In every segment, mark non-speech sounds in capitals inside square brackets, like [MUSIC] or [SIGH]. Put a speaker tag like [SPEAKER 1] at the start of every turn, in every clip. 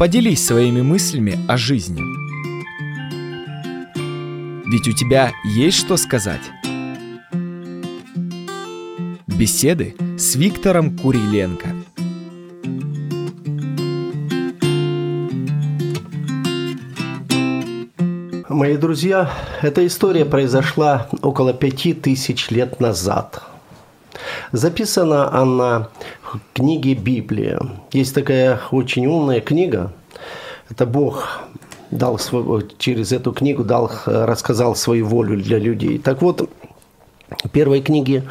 [SPEAKER 1] Поделись своими мыслями о жизни. Ведь у тебя есть что сказать. Беседы с Виктором Куриленко.
[SPEAKER 2] Мои друзья, эта история произошла около пяти тысяч лет назад. Записана она в книге Библия. Есть такая очень умная книга. Это Бог дал свой, через эту книгу дал, рассказал свою волю для людей. Так вот, первой книге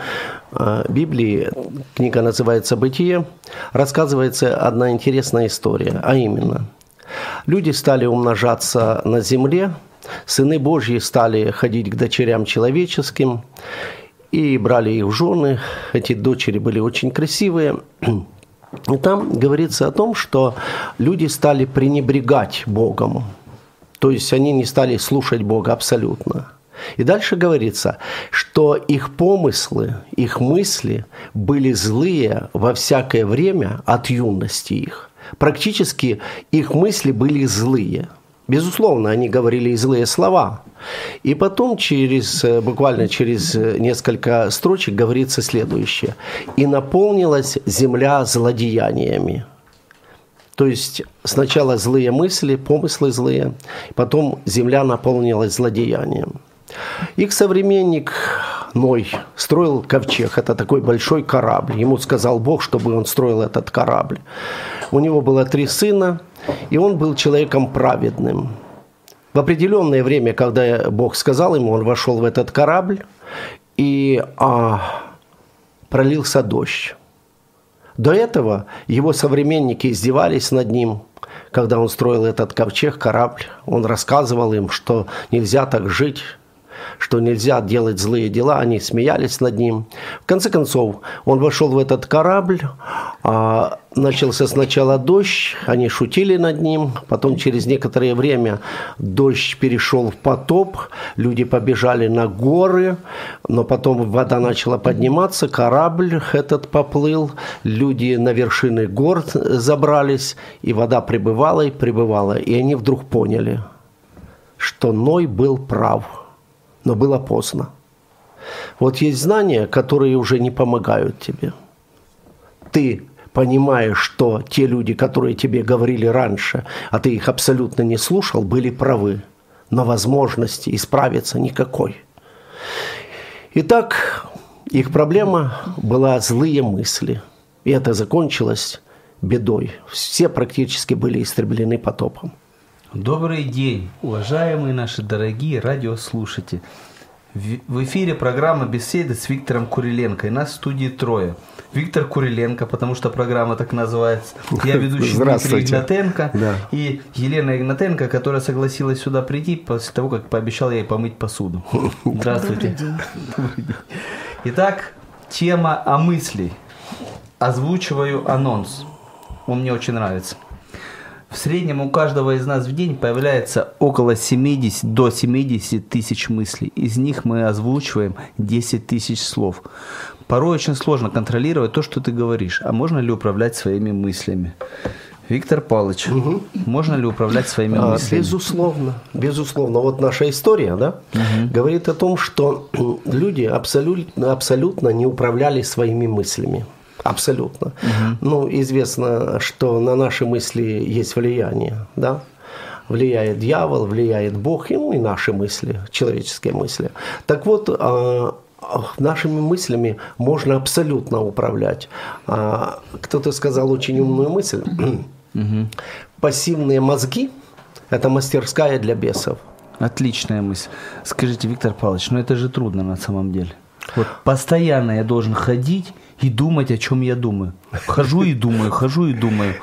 [SPEAKER 2] э, Библии, книга называется «Бытие», рассказывается одна интересная история, а именно, люди стали умножаться на земле, сыны Божьи стали ходить к дочерям человеческим и брали их в жены. Эти дочери были очень красивые. И там говорится о том, что люди стали пренебрегать Богом. То есть они не стали слушать Бога абсолютно. И дальше говорится, что их помыслы, их мысли были злые во всякое время от юности их. Практически их мысли были злые. Безусловно, они говорили злые слова. И потом через, буквально через несколько строчек говорится следующее. «И наполнилась земля злодеяниями». То есть сначала злые мысли, помыслы злые, потом земля наполнилась злодеянием. Их современник Ной строил ковчег. Это такой большой корабль. Ему сказал Бог, чтобы он строил этот корабль. У него было три сына, и он был человеком праведным. В определенное время, когда Бог сказал ему, он вошел в этот корабль, и а, пролился дождь. До этого его современники издевались над ним, когда он строил этот ковчег, корабль. Он рассказывал им, что нельзя так жить, что нельзя делать злые дела, они смеялись над ним. В конце концов, он вошел в этот корабль, а, начался сначала дождь, они шутили над ним, потом через некоторое время дождь перешел в потоп, люди побежали на горы, но потом вода начала подниматься, корабль этот поплыл, люди на вершины гор забрались, и вода прибывала и прибывала, и они вдруг поняли, что Ной был прав – но было поздно. Вот есть знания, которые уже не помогают тебе. Ты понимаешь, что те люди, которые тебе говорили раньше, а ты их абсолютно не слушал, были правы. Но возможности исправиться никакой. Итак, их проблема была злые мысли. И это закончилось бедой. Все практически были истреблены потопом.
[SPEAKER 3] Добрый день, уважаемые наши дорогие радиослушатели. В эфире программа «Беседы» с Виктором Куриленко. И нас в студии трое. Виктор Куриленко, потому что программа так называется. Я [LAUGHS] ведущий Дмитрий Игнатенко. Да. И Елена Игнатенко, которая согласилась сюда прийти после того, как пообещал ей помыть посуду. [LAUGHS] Здравствуйте. [LAUGHS] Добрый день. Итак, тема о мысли. Озвучиваю анонс. Он мне очень нравится. В среднем у каждого из нас в день появляется около 70 до 70 тысяч мыслей. Из них мы озвучиваем 10 тысяч слов. Порой очень сложно контролировать то, что ты говоришь. А можно ли управлять своими мыслями? Виктор Павлович, угу. можно ли управлять своими а, мыслями?
[SPEAKER 2] Безусловно, безусловно. Вот наша история, да, угу. говорит о том, что [CLEARS THROAT] люди абсолютно, абсолютно не управляли своими мыслями. Абсолютно. Угу. Ну, известно, что на наши мысли есть влияние, да? Влияет дьявол, влияет Бог, и, ну, и наши мысли, человеческие мысли. Так вот, а, нашими мыслями можно абсолютно управлять. А, кто-то сказал очень умную мысль. Угу. Пассивные мозги – это мастерская для бесов.
[SPEAKER 3] Отличная мысль. Скажите, Виктор Павлович, ну это же трудно на самом деле. Вот постоянно я должен ходить и думать, о чем я думаю. Хожу и думаю, хожу и думаю.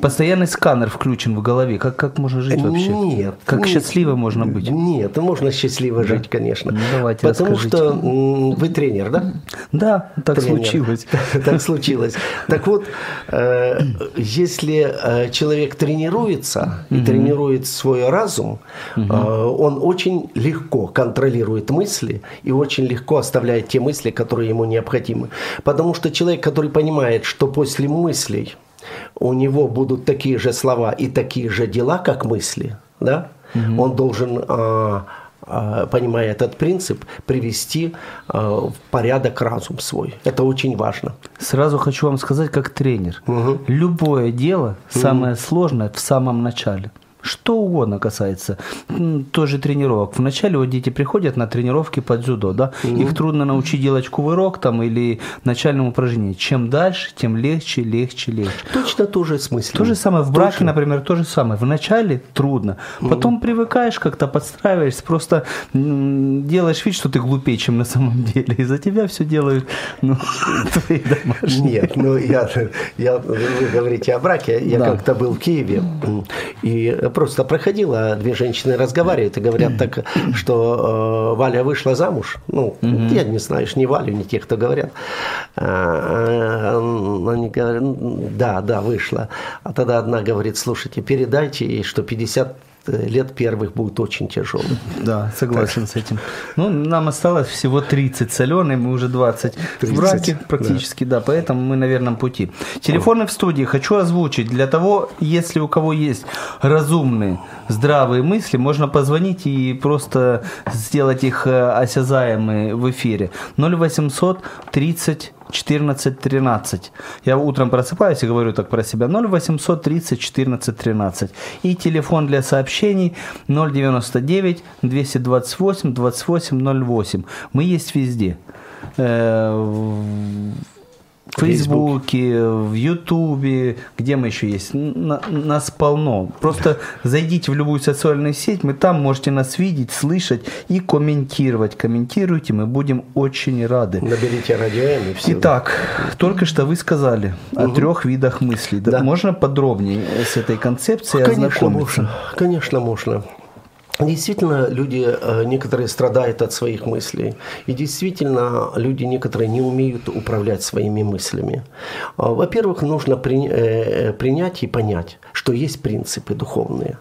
[SPEAKER 3] Постоянный сканер включен в голове. Как, как можно жить вообще?
[SPEAKER 2] Нет.
[SPEAKER 3] Как нет, счастливо можно быть?
[SPEAKER 2] Нет, можно счастливо да? жить, конечно. Ну, давайте Потому расскажите. что вы тренер, да?
[SPEAKER 3] Да, так тренер. случилось. [LAUGHS]
[SPEAKER 2] Так случилось. Так вот, э, если э, человек тренируется и тренирует свой разум, э, он очень легко контролирует мысли и очень легко оставляет те мысли, которые ему необходимы. Потому что человек, который понимает, что после мыслей у него будут такие же слова и такие же дела, как мысли, да, угу. он должен, а, а, понимая этот принцип, привести а, в порядок разум свой. Это очень важно.
[SPEAKER 3] Сразу хочу вам сказать, как тренер, угу. любое дело самое угу. сложное в самом начале – что угодно касается тоже тренировок. Вначале вот дети приходят на тренировки под дзюдо, да, угу. их трудно научить делать кувырок там или начальному упражнению. Чем дальше, тем легче, легче, легче.
[SPEAKER 2] Точно то же смысл.
[SPEAKER 3] То же самое в браке, Точно. например, то же самое. Вначале трудно, потом угу. привыкаешь, как-то подстраиваешься, просто делаешь вид, что ты глупее, чем на самом деле, и за тебя все делают ну, [LAUGHS]
[SPEAKER 2] твои домашние. Нет, ну я, я, вы говорите о браке, я да. как-то был в Киеве, и просто проходила, две женщины разговаривают и говорят так, что э, Валя вышла замуж. Ну, mm я не знаю, не Валю, не тех, кто говорят. А, они говорят, да, да, вышла. А тогда одна говорит, слушайте, передайте ей, что 50 лет первых будет очень тяжелым.
[SPEAKER 3] Да, согласен так. с этим. Ну, нам осталось всего 30 соленый, мы уже 20 30, в браке практически, да. да, поэтому мы на верном пути. Телефоны в студии хочу озвучить. Для того, если у кого есть разумные, здравые мысли, можно позвонить и просто сделать их э, осязаемые в эфире. 0800 30 14 13. Я утром просыпаюсь и говорю так про себя. 0800 30 14 13. И телефон для сообщений 099 228 28 08. Мы есть везде. В Фейсбуке, в Ютубе, где мы еще есть, нас полно. Просто зайдите в любую социальную сеть, мы там можете нас видеть, слышать и комментировать. Комментируйте, мы будем очень рады.
[SPEAKER 2] Наберите радио и все.
[SPEAKER 3] Итак, только что вы сказали угу. о трех видах мыслей. Да. Можно подробнее с этой концепцией
[SPEAKER 2] Конечно, ознакомиться? Можно. Конечно, можно. Действительно, люди э, некоторые страдают от своих мыслей. И действительно, люди некоторые не умеют управлять своими мыслями. А, во-первых, нужно э, принять и понять, что есть принципы духовные.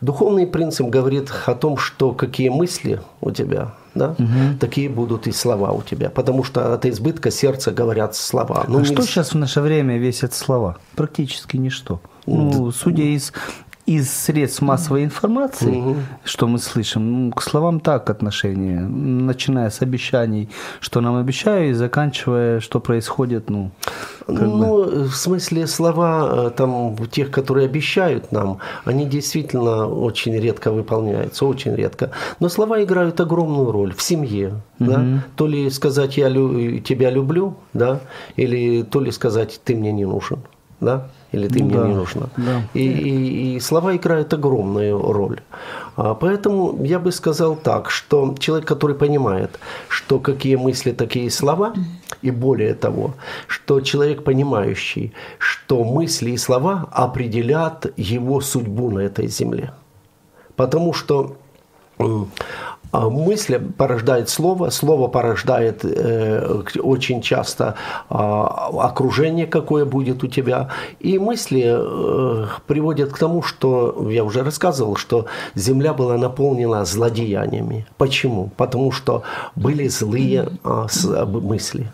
[SPEAKER 2] Духовный принцип говорит о том, что какие мысли у тебя, да, угу. такие будут и слова у тебя. Потому что от избытка сердца говорят слова.
[SPEAKER 3] Ну, а не... что сейчас в наше время весят слова? Практически ничто. Ну, судя из из средств массовой информации, угу. что мы слышим, ну, к словам так отношение, начиная с обещаний, что нам обещают, и заканчивая, что происходит, ну.
[SPEAKER 2] ну, бы. в смысле слова э, там тех, которые обещают нам, они действительно очень редко выполняются, очень редко. Но слова играют огромную роль в семье, угу. да. То ли сказать я лю- тебя люблю, да, или то ли сказать ты мне не нужен, да или ты ну, мне да, не нужна. Да. И, и, и слова играют огромную роль. А, поэтому я бы сказал так, что человек, который понимает, что какие мысли, такие слова, и более того, что человек, понимающий, что мысли и слова определят его судьбу на этой земле. Потому что мысль порождает слово, слово порождает э, очень часто э, окружение, какое будет у тебя. И мысли э, приводят к тому, что, я уже рассказывал, что земля была наполнена злодеяниями. Почему? Потому что были злые э, мысли.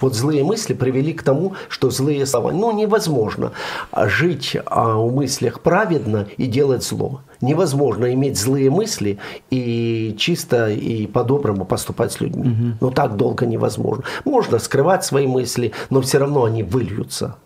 [SPEAKER 2] Вот злые мысли привели к тому, что злые слова. Ну, невозможно жить а, в мыслях праведно и делать зло. Невозможно иметь злые мысли и чисто и по-доброму поступать с людьми. Угу. Ну, так долго невозможно. Можно скрывать свои мысли, но все равно они выльются.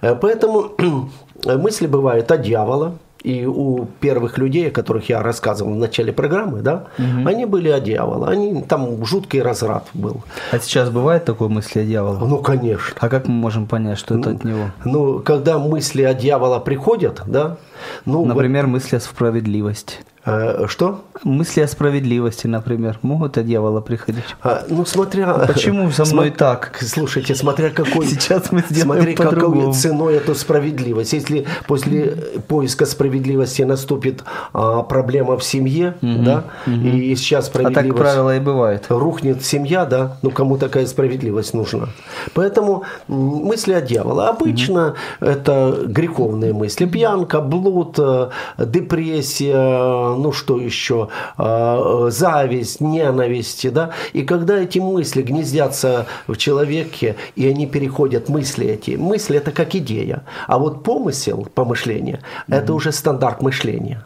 [SPEAKER 2] Э, поэтому [CLEARS THROAT] мысли бывают от дьявола, и у первых людей, о которых я рассказывал в начале программы, да, угу. они были от дьявола. Они, там жуткий разрад был.
[SPEAKER 3] А сейчас бывает такое мысли о дьяволе?
[SPEAKER 2] Ну, конечно.
[SPEAKER 3] А как мы можем понять, что это ну, от него?
[SPEAKER 2] Ну, когда мысли о дьявола приходят, да.
[SPEAKER 3] Ну, Например, вот... мысли о справедливости.
[SPEAKER 2] А, что?
[SPEAKER 3] Мысли о справедливости, например, могут от дьявола приходить.
[SPEAKER 2] А, ну, смотря...
[SPEAKER 3] Почему со мной так?
[SPEAKER 2] Слушайте, смотря какой...
[SPEAKER 3] Сейчас мы сделаем
[SPEAKER 2] Смотри, какой ценой эту справедливость. Если после поиска справедливости наступит а, проблема в семье, угу, да, угу. и сейчас справедливость...
[SPEAKER 3] А так правило и бывает.
[SPEAKER 2] Рухнет семья, да, ну, кому такая справедливость нужна. Поэтому мысли от дьявола. Обычно угу. это греховные мысли. Пьянка, блуд, блуд, э, депрессия, ну что еще, э, зависть, ненависть, да, и когда эти мысли гнездятся в человеке, и они переходят, мысли эти, мысли это как идея, а вот помысел, помышление, это уже стандарт мышления.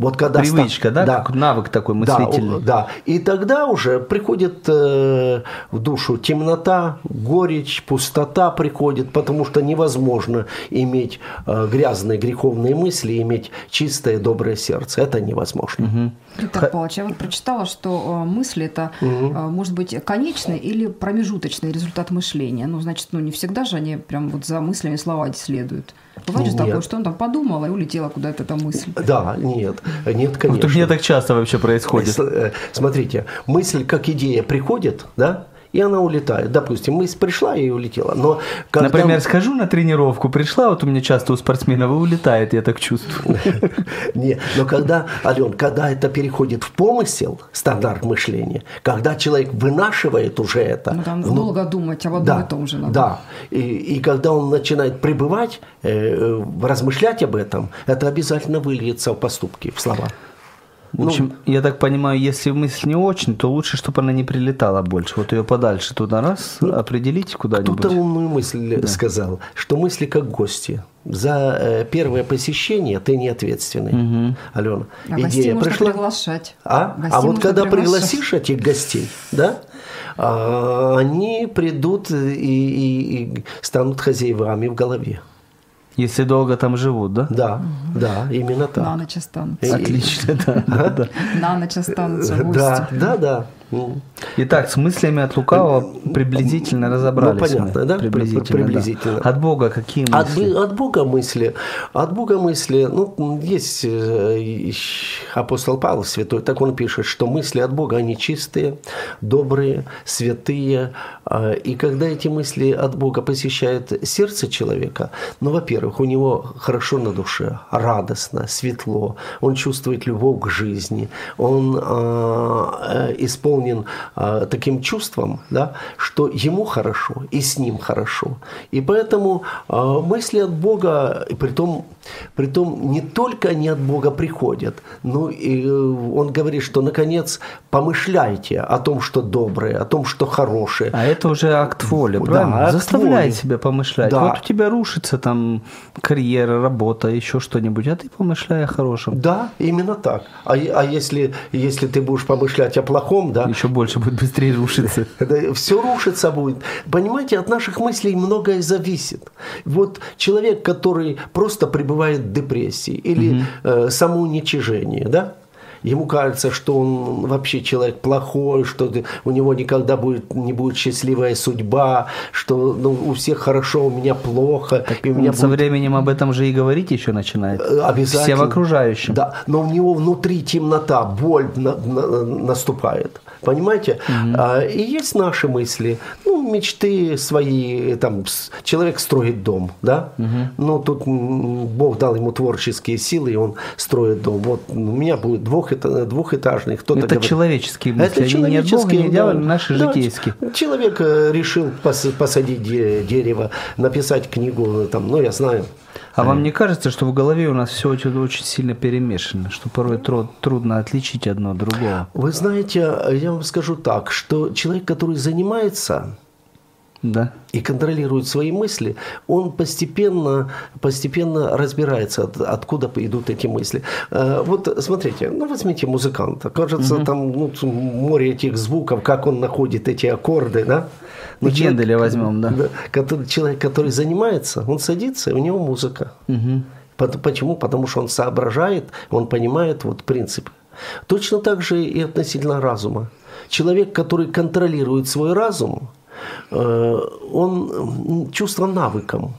[SPEAKER 3] Вот когда Привычка, ста... да? да? Как навык такой мыслительный.
[SPEAKER 2] Да, да. И тогда уже приходит э, в душу темнота, горечь, пустота приходит, потому что невозможно иметь э, грязные греховные мысли, иметь чистое доброе сердце. Это невозможно.
[SPEAKER 4] Угу. Итак, Павлович, я вот прочитала, что э, мысль это угу. может быть конечный или промежуточный результат мышления. Ну, значит, ну не всегда же они прям вот за мыслями слова следуют. Бывает же такое, что он там подумал и улетела куда-то эта мысль.
[SPEAKER 2] Да, нет, нет, конечно.
[SPEAKER 3] Вот у меня так часто вообще происходит.
[SPEAKER 2] Э, смотрите, мысль как идея приходит, да, и она улетает. Допустим, мысль пришла и улетела. Но
[SPEAKER 3] когда... Например, схожу на тренировку, пришла, вот у меня часто у спортсменов улетает, я так чувствую. [LAUGHS]
[SPEAKER 2] Не, но когда, Ален, когда это переходит в помысел, стандарт мышления, когда человек вынашивает уже это...
[SPEAKER 4] Ну, там долго думать об одном и том же надо.
[SPEAKER 2] Да, и, когда он начинает пребывать, э, размышлять об этом, это обязательно выльется в поступки, в слова.
[SPEAKER 3] В общем, ну, я так понимаю, если мысль не очень, то лучше, чтобы она не прилетала больше. Вот ее подальше туда раз, ну, определить куда-нибудь.
[SPEAKER 2] Кто-то умную мысль да. сказал, что мысли как гости. За э, первое посещение ты не ответственный, угу. Алена.
[SPEAKER 4] А идея можно пришла. приглашать.
[SPEAKER 2] А, а вот когда пригласишь этих гостей, да, а, они придут и, и, и станут хозяевами в голове.
[SPEAKER 3] Если долго там живут, да?
[SPEAKER 2] Да, да, именно так.
[SPEAKER 4] На ночь останутся.
[SPEAKER 3] Отлично, да.
[SPEAKER 4] На ночь останутся
[SPEAKER 2] Да, да, да.
[SPEAKER 3] Итак, с мыслями от лукавого приблизительно ну, разобрались.
[SPEAKER 2] Ну, понятно, мы. да?
[SPEAKER 3] Приблизительно. приблизительно. Да. От Бога какие мысли?
[SPEAKER 2] От, от Бога мысли. От Бога мысли. Ну, есть э, апостол Павел святой, так он пишет, что мысли от Бога, они чистые, добрые, святые. А, и когда эти мысли от Бога посещают сердце человека, ну, во-первых, у него хорошо на душе, радостно, светло, он чувствует любовь к жизни, он э, исполнен наполнен э, таким чувством, да, что ему хорошо и с ним хорошо. И поэтому э, мысли от Бога, притом, притом не только они от Бога приходят, но и э, он говорит, что наконец помышляйте о том, что доброе, о том, что хорошее.
[SPEAKER 3] А это уже акт воли, правильно? Да, Заставляй воли. себя помышлять. Да. Вот у тебя рушится там карьера, работа, еще что-нибудь, а ты помышляй о хорошем.
[SPEAKER 2] Да, именно так. А, а если, если ты будешь помышлять о плохом, да,
[SPEAKER 3] еще больше будет быстрее рушиться. [LAUGHS]
[SPEAKER 2] Все рушится будет. Понимаете, от наших мыслей многое зависит. Вот человек, который просто пребывает в депрессии или угу. э, самоуничижении, да, ему кажется, что он вообще человек плохой, что у него никогда будет, не будет счастливая судьба, что ну, у всех хорошо, у меня плохо.
[SPEAKER 3] Так и у меня
[SPEAKER 2] со
[SPEAKER 3] будет... временем об этом же и говорить еще начинает.
[SPEAKER 2] Э, обязательно.
[SPEAKER 3] Всем окружающим.
[SPEAKER 2] Да, но у него внутри темнота, боль на, на, наступает. Понимаете? Угу. А, и есть наши мысли, ну, мечты свои, там, человек строит дом, да? Угу. Ну, тут Бог дал ему творческие силы, и он строит дом. Вот у меня будет двух, двухэтажный.
[SPEAKER 3] Кто-то Это говорит, человеческие мысли,
[SPEAKER 2] это
[SPEAKER 3] они не Бога, не наши да, житейские.
[SPEAKER 2] Человек э, решил посадить дерево, написать книгу, там, ну, я знаю,
[SPEAKER 3] а вам не кажется, что в голове у нас все очень, очень сильно перемешано, что порой труд, трудно отличить одно от другого?
[SPEAKER 2] Вы знаете, я вам скажу так, что человек, который занимается да. и контролирует свои мысли, он постепенно, постепенно разбирается, от, откуда идут эти мысли. Э, вот смотрите, ну возьмите музыканта, кажется, угу. там ну, море этих звуков, как он находит эти аккорды, да?
[SPEAKER 3] Но ну, Генделя возьмем, да. да
[SPEAKER 2] который, человек, который занимается, он садится, и у него музыка. Угу. Почему? Потому что он соображает, он понимает вот принцип. Точно так же и относительно разума. Человек, который контролирует свой разум, э, он чувство навыком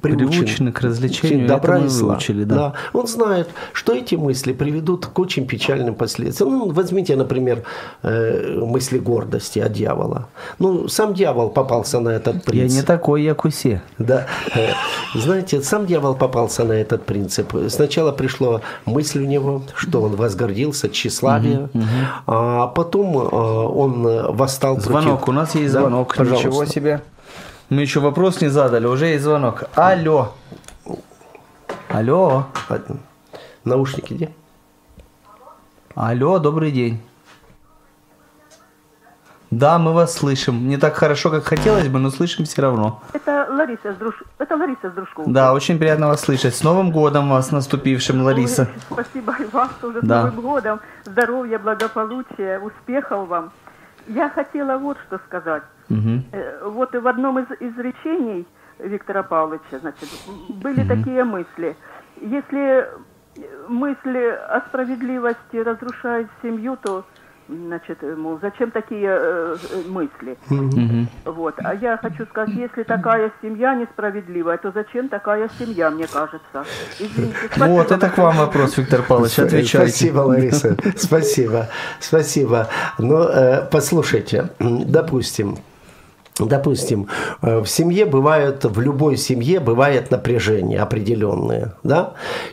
[SPEAKER 3] приучен, к развлечению, добра и зла. Выучили, да. да.
[SPEAKER 2] Он знает, что эти мысли приведут к очень печальным последствиям. Ну, возьмите, например, э, мысли гордости от дьявола. Ну, сам дьявол попался на этот принцип.
[SPEAKER 3] Я не такой, як усе.
[SPEAKER 2] Да. Э, знаете, сам дьявол попался на этот принцип. Сначала пришла мысль у него, что он возгордился, тщеславие, угу, угу. а потом э, он восстал
[SPEAKER 3] звонок.
[SPEAKER 2] против...
[SPEAKER 3] у нас есть звонок. Да, Ничего себе. Мы еще вопрос не задали, уже есть звонок. Алло. Алло.
[SPEAKER 2] Наушники где?
[SPEAKER 3] Алло, добрый день. Да, мы вас слышим. Не так хорошо, как хотелось бы, но слышим все равно.
[SPEAKER 5] Это Лариса с Друж... Это Лариса с Дружкова.
[SPEAKER 3] Да, очень приятно вас слышать. С Новым годом вас наступившим, Лариса.
[SPEAKER 5] Ой, Спасибо и вам тоже с
[SPEAKER 3] Да.
[SPEAKER 5] Новым годом. Здоровья, благополучия, успехов вам. Я хотела вот что сказать. Э, Вот в одном из изречений Виктора Павловича, значит, были такие мысли. Если мысли о справедливости разрушают семью, то, значит, мол, зачем такие э, мысли?
[SPEAKER 3] Мгм.
[SPEAKER 5] Вот. А я хочу сказать, если такая семья несправедливая, то зачем такая семья, мне кажется? Извините, спасибо
[SPEAKER 3] Вот, это к вам вопрос, Виктор Павлович. Отвечайте.
[SPEAKER 2] Спасибо, Лариса. [LAUGHS] Спасибо. Спасибо. Но э, послушайте, допустим, Допустим, э, в семье бывают, в любой семье бывает напряжение определенное, да,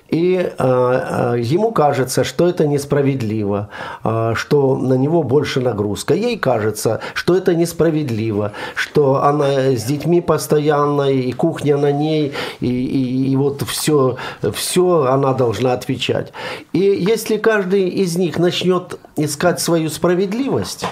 [SPEAKER 2] и э, э, ему кажется, что это несправедливо, э, что на него больше нагрузка. Ей кажется, что это несправедливо, что она с детьми постоянно, и кухня на ней, и, и- и вот все, все она должна отвечать. И если каждый из них начнет искать свою справедливость,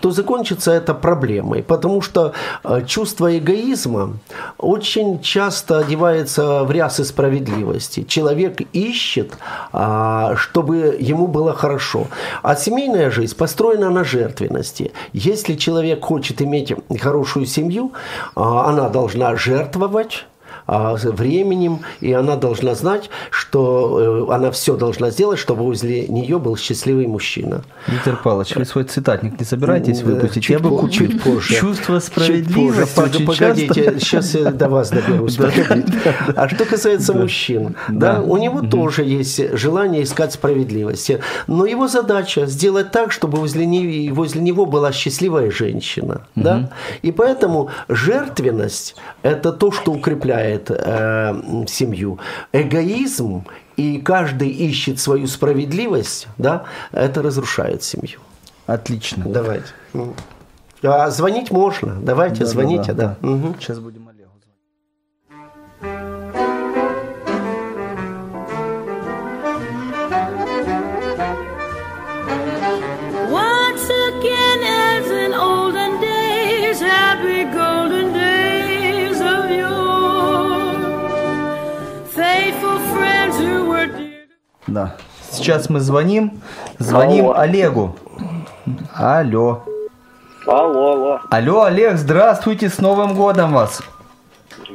[SPEAKER 2] то закончится это проблемой, потому что э, чувство эгоизма очень часто одевается в рясы справедливости. Человек ищет, а, чтобы ему было хорошо. А семейная жизнь построена на жертвенности. Если человек хочет иметь хорошую семью, а, она должна жертвовать а, временем, и она должна знать, что э, она все должна сделать, чтобы возле нее был счастливый мужчина.
[SPEAKER 3] Виктор Павлович, вы свой цитатник не собираетесь выпустить?
[SPEAKER 2] чуть
[SPEAKER 3] Я бы
[SPEAKER 2] по- чуть позже.
[SPEAKER 3] Чувство
[SPEAKER 2] Чуть позже.
[SPEAKER 3] справедливости
[SPEAKER 2] Пог-
[SPEAKER 3] очень
[SPEAKER 2] Погодите,
[SPEAKER 3] часто-
[SPEAKER 2] сейчас я до вас доберусь. А что касается мужчин, да, у него тоже есть желание искать справедливости. Но его задача сделать так, чтобы возле него была счастливая женщина. Да? И поэтому жертвенность – это то, что укрепляет э, семью. Эгоизм и каждый ищет свою справедливость, да, это разрушает семью.
[SPEAKER 3] Отлично.
[SPEAKER 2] Давайте. А звонить можно. Давайте, звоните, да. Мгм.
[SPEAKER 3] Сейчас будем Да. Сейчас мы звоним. Звоним
[SPEAKER 6] Алло.
[SPEAKER 3] Олегу. Алло.
[SPEAKER 6] Алло, алло.
[SPEAKER 3] Алло, Олег, здравствуйте, с Новым годом вас.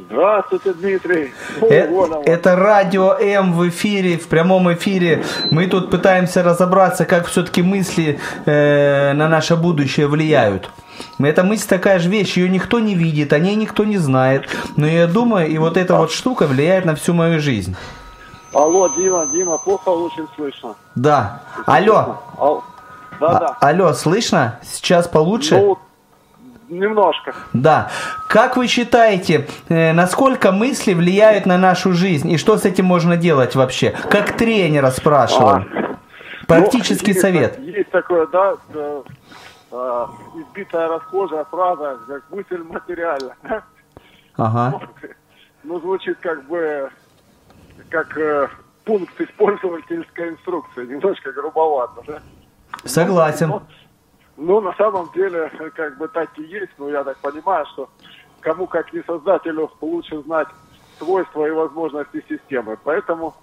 [SPEAKER 6] Здравствуйте, Дмитрий.
[SPEAKER 3] Э,
[SPEAKER 6] вот.
[SPEAKER 3] Это радио М в эфире, в прямом эфире. Мы тут пытаемся разобраться, как все-таки мысли э, на наше будущее влияют. Эта мысль такая же вещь, ее никто не видит, о ней никто не знает. Но я думаю, и вот эта вот штука влияет на всю мою жизнь.
[SPEAKER 6] Алло, Дима, Дима, плохо очень слышно.
[SPEAKER 3] Да. Алло.
[SPEAKER 6] Ал- Да,
[SPEAKER 3] А-
[SPEAKER 6] да.
[SPEAKER 3] алло, слышно? Сейчас получше?
[SPEAKER 6] Ну, немножко.
[SPEAKER 3] Да. Как вы считаете, э, насколько мысли влияют на нашу жизнь? И что с этим можно делать вообще? Как тренера спрашиваю.
[SPEAKER 6] А,
[SPEAKER 3] Практический
[SPEAKER 6] ну, есть
[SPEAKER 3] совет.
[SPEAKER 6] так- Есть такое, да, э, э, избитая расхожая фраза, как мысль материальна.
[SPEAKER 3] Ага.
[SPEAKER 6] Ну, звучит как бы как э, пункт использовательской инструкции. Немножко грубовато, да?
[SPEAKER 3] Согласен.
[SPEAKER 6] Ну, на самом деле, как бы так и есть, но я так понимаю, что кому как не создателю лучше знать свойства и возможности системы. Поэтому,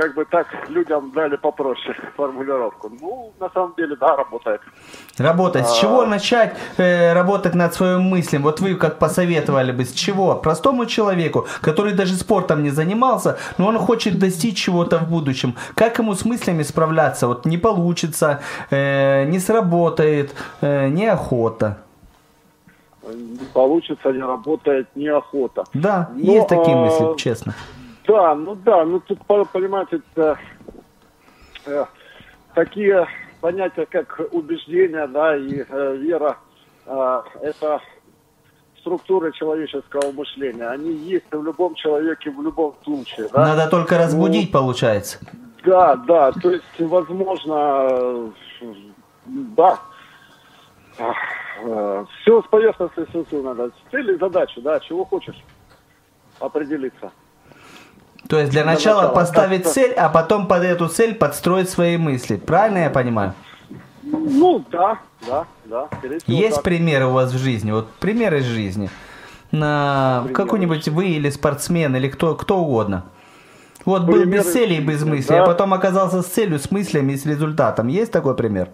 [SPEAKER 6] как бы так людям дали попроще формулировку. Ну, на самом деле, да, работает.
[SPEAKER 3] Работать. С чего начать э, работать над своим мыслям? Вот вы как посоветовали бы, с чего? Простому человеку, который даже спортом не занимался, но он хочет достичь чего-то в будущем. Как ему с мыслями справляться? Вот не получится, э, не сработает, э, неохота.
[SPEAKER 6] Не получится, не работает, неохота.
[SPEAKER 3] Да,
[SPEAKER 6] Ну,
[SPEAKER 3] есть такие
[SPEAKER 6] а,
[SPEAKER 3] мысли, честно.
[SPEAKER 6] Да, ну да, ну тут, по- понимаете, это, э, такие понятия, как убеждение, да, и э, вера, э, это структуры человеческого мышления. Они есть в любом человеке в любом случае, да.
[SPEAKER 3] Надо только разбудить, получается.
[SPEAKER 6] Да, да, то есть, возможно, э, да, все с поверхности снизу надо. Цели задачи, да, чего хочешь определиться.
[SPEAKER 3] То есть для начала поставить
[SPEAKER 6] Да, да.
[SPEAKER 3] цель, а потом под эту цель подстроить свои мысли. Правильно я понимаю?
[SPEAKER 6] Ну, да, да, да.
[SPEAKER 3] Есть
[SPEAKER 6] так.
[SPEAKER 3] примеры у вас в жизни? Вот примеры из жизни. На какой-нибудь вы или спортсмен, или кто, кто угодно. Вот был
[SPEAKER 6] Примеры
[SPEAKER 3] без цели и без мысли, а
[SPEAKER 6] да.
[SPEAKER 3] потом оказался с целью, с мыслями и с результатом. Есть такой пример?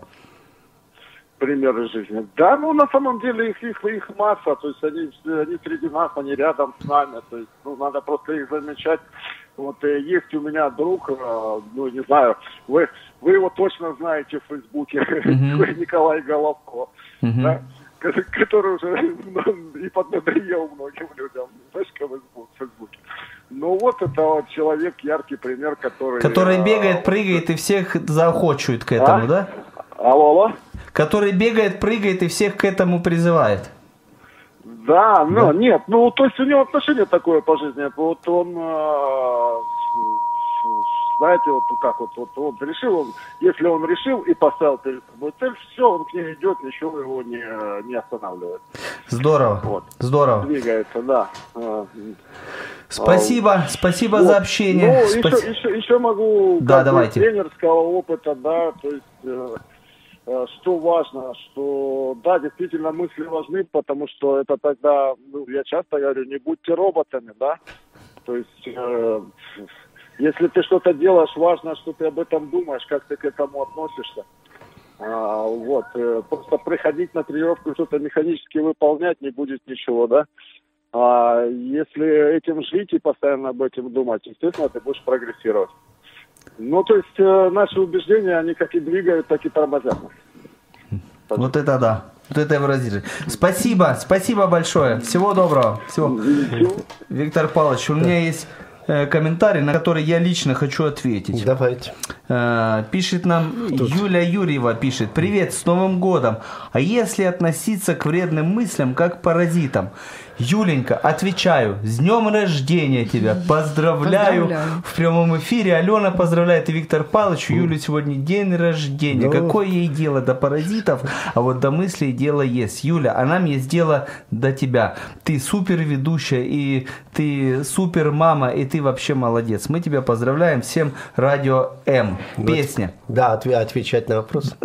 [SPEAKER 6] Примеры жизни. Да, ну на самом деле их, их, их масса, то есть они, они среди нас, они рядом с нами, то есть ну, надо просто их замечать. Вот э, есть у меня друг, э, ну не знаю, вы, вы его точно знаете в Фейсбуке, [LAUGHS] Николай Головко,
[SPEAKER 3] Мгм.
[SPEAKER 6] да, ко- который уже [LAUGHS] и поднадоел многим людям, знаешь, в Фейсбук- в Фейсбуке. Ну вот это вот человек, яркий пример, который...
[SPEAKER 3] Который
[SPEAKER 6] э,
[SPEAKER 3] бегает, прыгает и всех заохочивает к этому,
[SPEAKER 6] А?
[SPEAKER 3] да?
[SPEAKER 6] Алло, алло?
[SPEAKER 3] Который бегает, прыгает и всех к этому призывает.
[SPEAKER 6] Да, ну нет, ну то есть у него отношение такое по жизни. Вот он, э, знаете, вот как вот, вот он решил, он, если он решил и поставил перед собой цель, все, он к ней идет, ничего его не, не останавливает.
[SPEAKER 3] Здорово.
[SPEAKER 6] Вот.
[SPEAKER 3] Здорово.
[SPEAKER 6] Двигается, да. Э,
[SPEAKER 3] Спасибо, спасибо
[SPEAKER 6] вот.
[SPEAKER 3] за общение.
[SPEAKER 6] Ну,
[SPEAKER 3] Спас-
[SPEAKER 6] еще, еще, еще могу
[SPEAKER 3] Да, давайте.
[SPEAKER 6] тренерского опыта, да, то есть э, что важно, что да, действительно мысли важны, потому что это тогда, ну, я часто говорю, не будьте роботами, да, то есть э, если ты что-то делаешь, важно, что ты об этом думаешь, как ты к этому относишься. А, вот, э, просто приходить на тренировку, что-то механически выполнять, не будет ничего, да. А если этим жить и постоянно об этом думать, естественно, ты будешь прогрессировать. Ну, то есть э, наши убеждения, они как и двигают, так и тормозят. нас.
[SPEAKER 3] Вот это да. Вот это выразили. Спасибо, спасибо большое. Всего доброго. Всего. Виктор Павлович, у меня есть э, комментарий, на который я лично хочу ответить.
[SPEAKER 2] Давайте.
[SPEAKER 3] Э, Пишет нам Юля Юрьева, пишет, привет, с Новым годом. А если относиться к вредным мыслям как к паразитам? Юленька, отвечаю, с днем рождения тебя, поздравляю.
[SPEAKER 4] Поздравляю.
[SPEAKER 3] В прямом эфире Алена поздравляет и Виктор Павлович, у Юли сегодня день рождения.
[SPEAKER 2] Ну.
[SPEAKER 3] Какое ей дело до паразитов, а вот до мыслей дело есть. Юля, а нам есть дело до тебя. Ты супер ведущая, и ты супер мама, и ты вообще молодец. Мы тебя поздравляем. Всем Радио М. Песня.
[SPEAKER 2] Да, отве- отвечать на вопрос. [LAUGHS]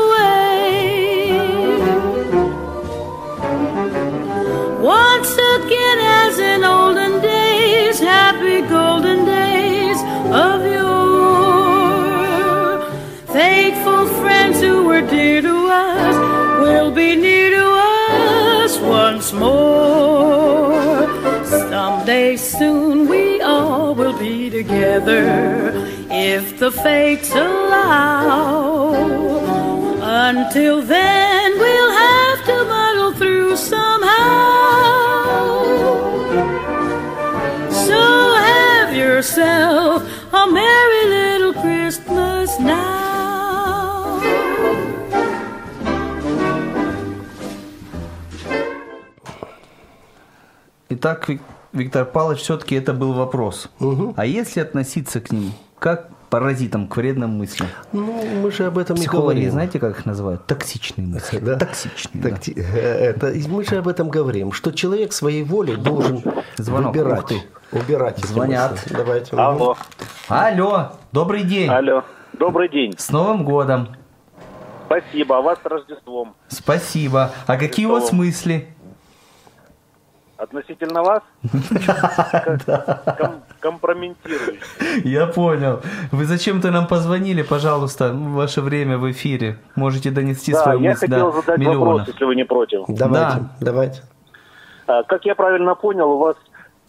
[SPEAKER 7] Of yore. Faithful friends who were dear to us will be near to us once more. Someday soon we all will be together if the fates allow. Until then, we'll have to muddle through somehow. So have yourself a merry little Christmas now.
[SPEAKER 3] Итак, Вик- Виктор Павлович, все-таки это был вопрос. А если относиться к ним как паразитам, к вредным мыслям?
[SPEAKER 2] Ну, мы же об этом и
[SPEAKER 3] Психологи,
[SPEAKER 2] говорим.
[SPEAKER 3] знаете, как их называют? Токсичные мысли.
[SPEAKER 2] Да?
[SPEAKER 3] Токсичные. да.
[SPEAKER 2] Такти- э, это, мы же об этом говорим, что человек своей волей должен
[SPEAKER 3] Звонок.
[SPEAKER 2] выбирать. Убирать
[SPEAKER 3] Звонят.
[SPEAKER 2] мысли. Давайте.
[SPEAKER 8] Алло.
[SPEAKER 3] Алло, добрый день.
[SPEAKER 8] Алло. Добрый день.
[SPEAKER 3] С Новым годом.
[SPEAKER 8] Спасибо. А вас с Рождеством.
[SPEAKER 3] Спасибо. А какие у вас мысли?
[SPEAKER 8] Относительно вас? [LAUGHS] Ком- компрометирующий.
[SPEAKER 3] Я понял. Вы зачем-то нам позвонили, пожалуйста, ваше время в эфире. Можете донести
[SPEAKER 8] Да,
[SPEAKER 3] свою
[SPEAKER 8] я
[SPEAKER 3] мысль
[SPEAKER 8] хотел
[SPEAKER 3] до
[SPEAKER 8] задать
[SPEAKER 3] миллионов.
[SPEAKER 8] вопрос, если вы не против.
[SPEAKER 2] Давайте,
[SPEAKER 3] Да.
[SPEAKER 2] давайте.
[SPEAKER 8] А, Как я правильно понял, у вас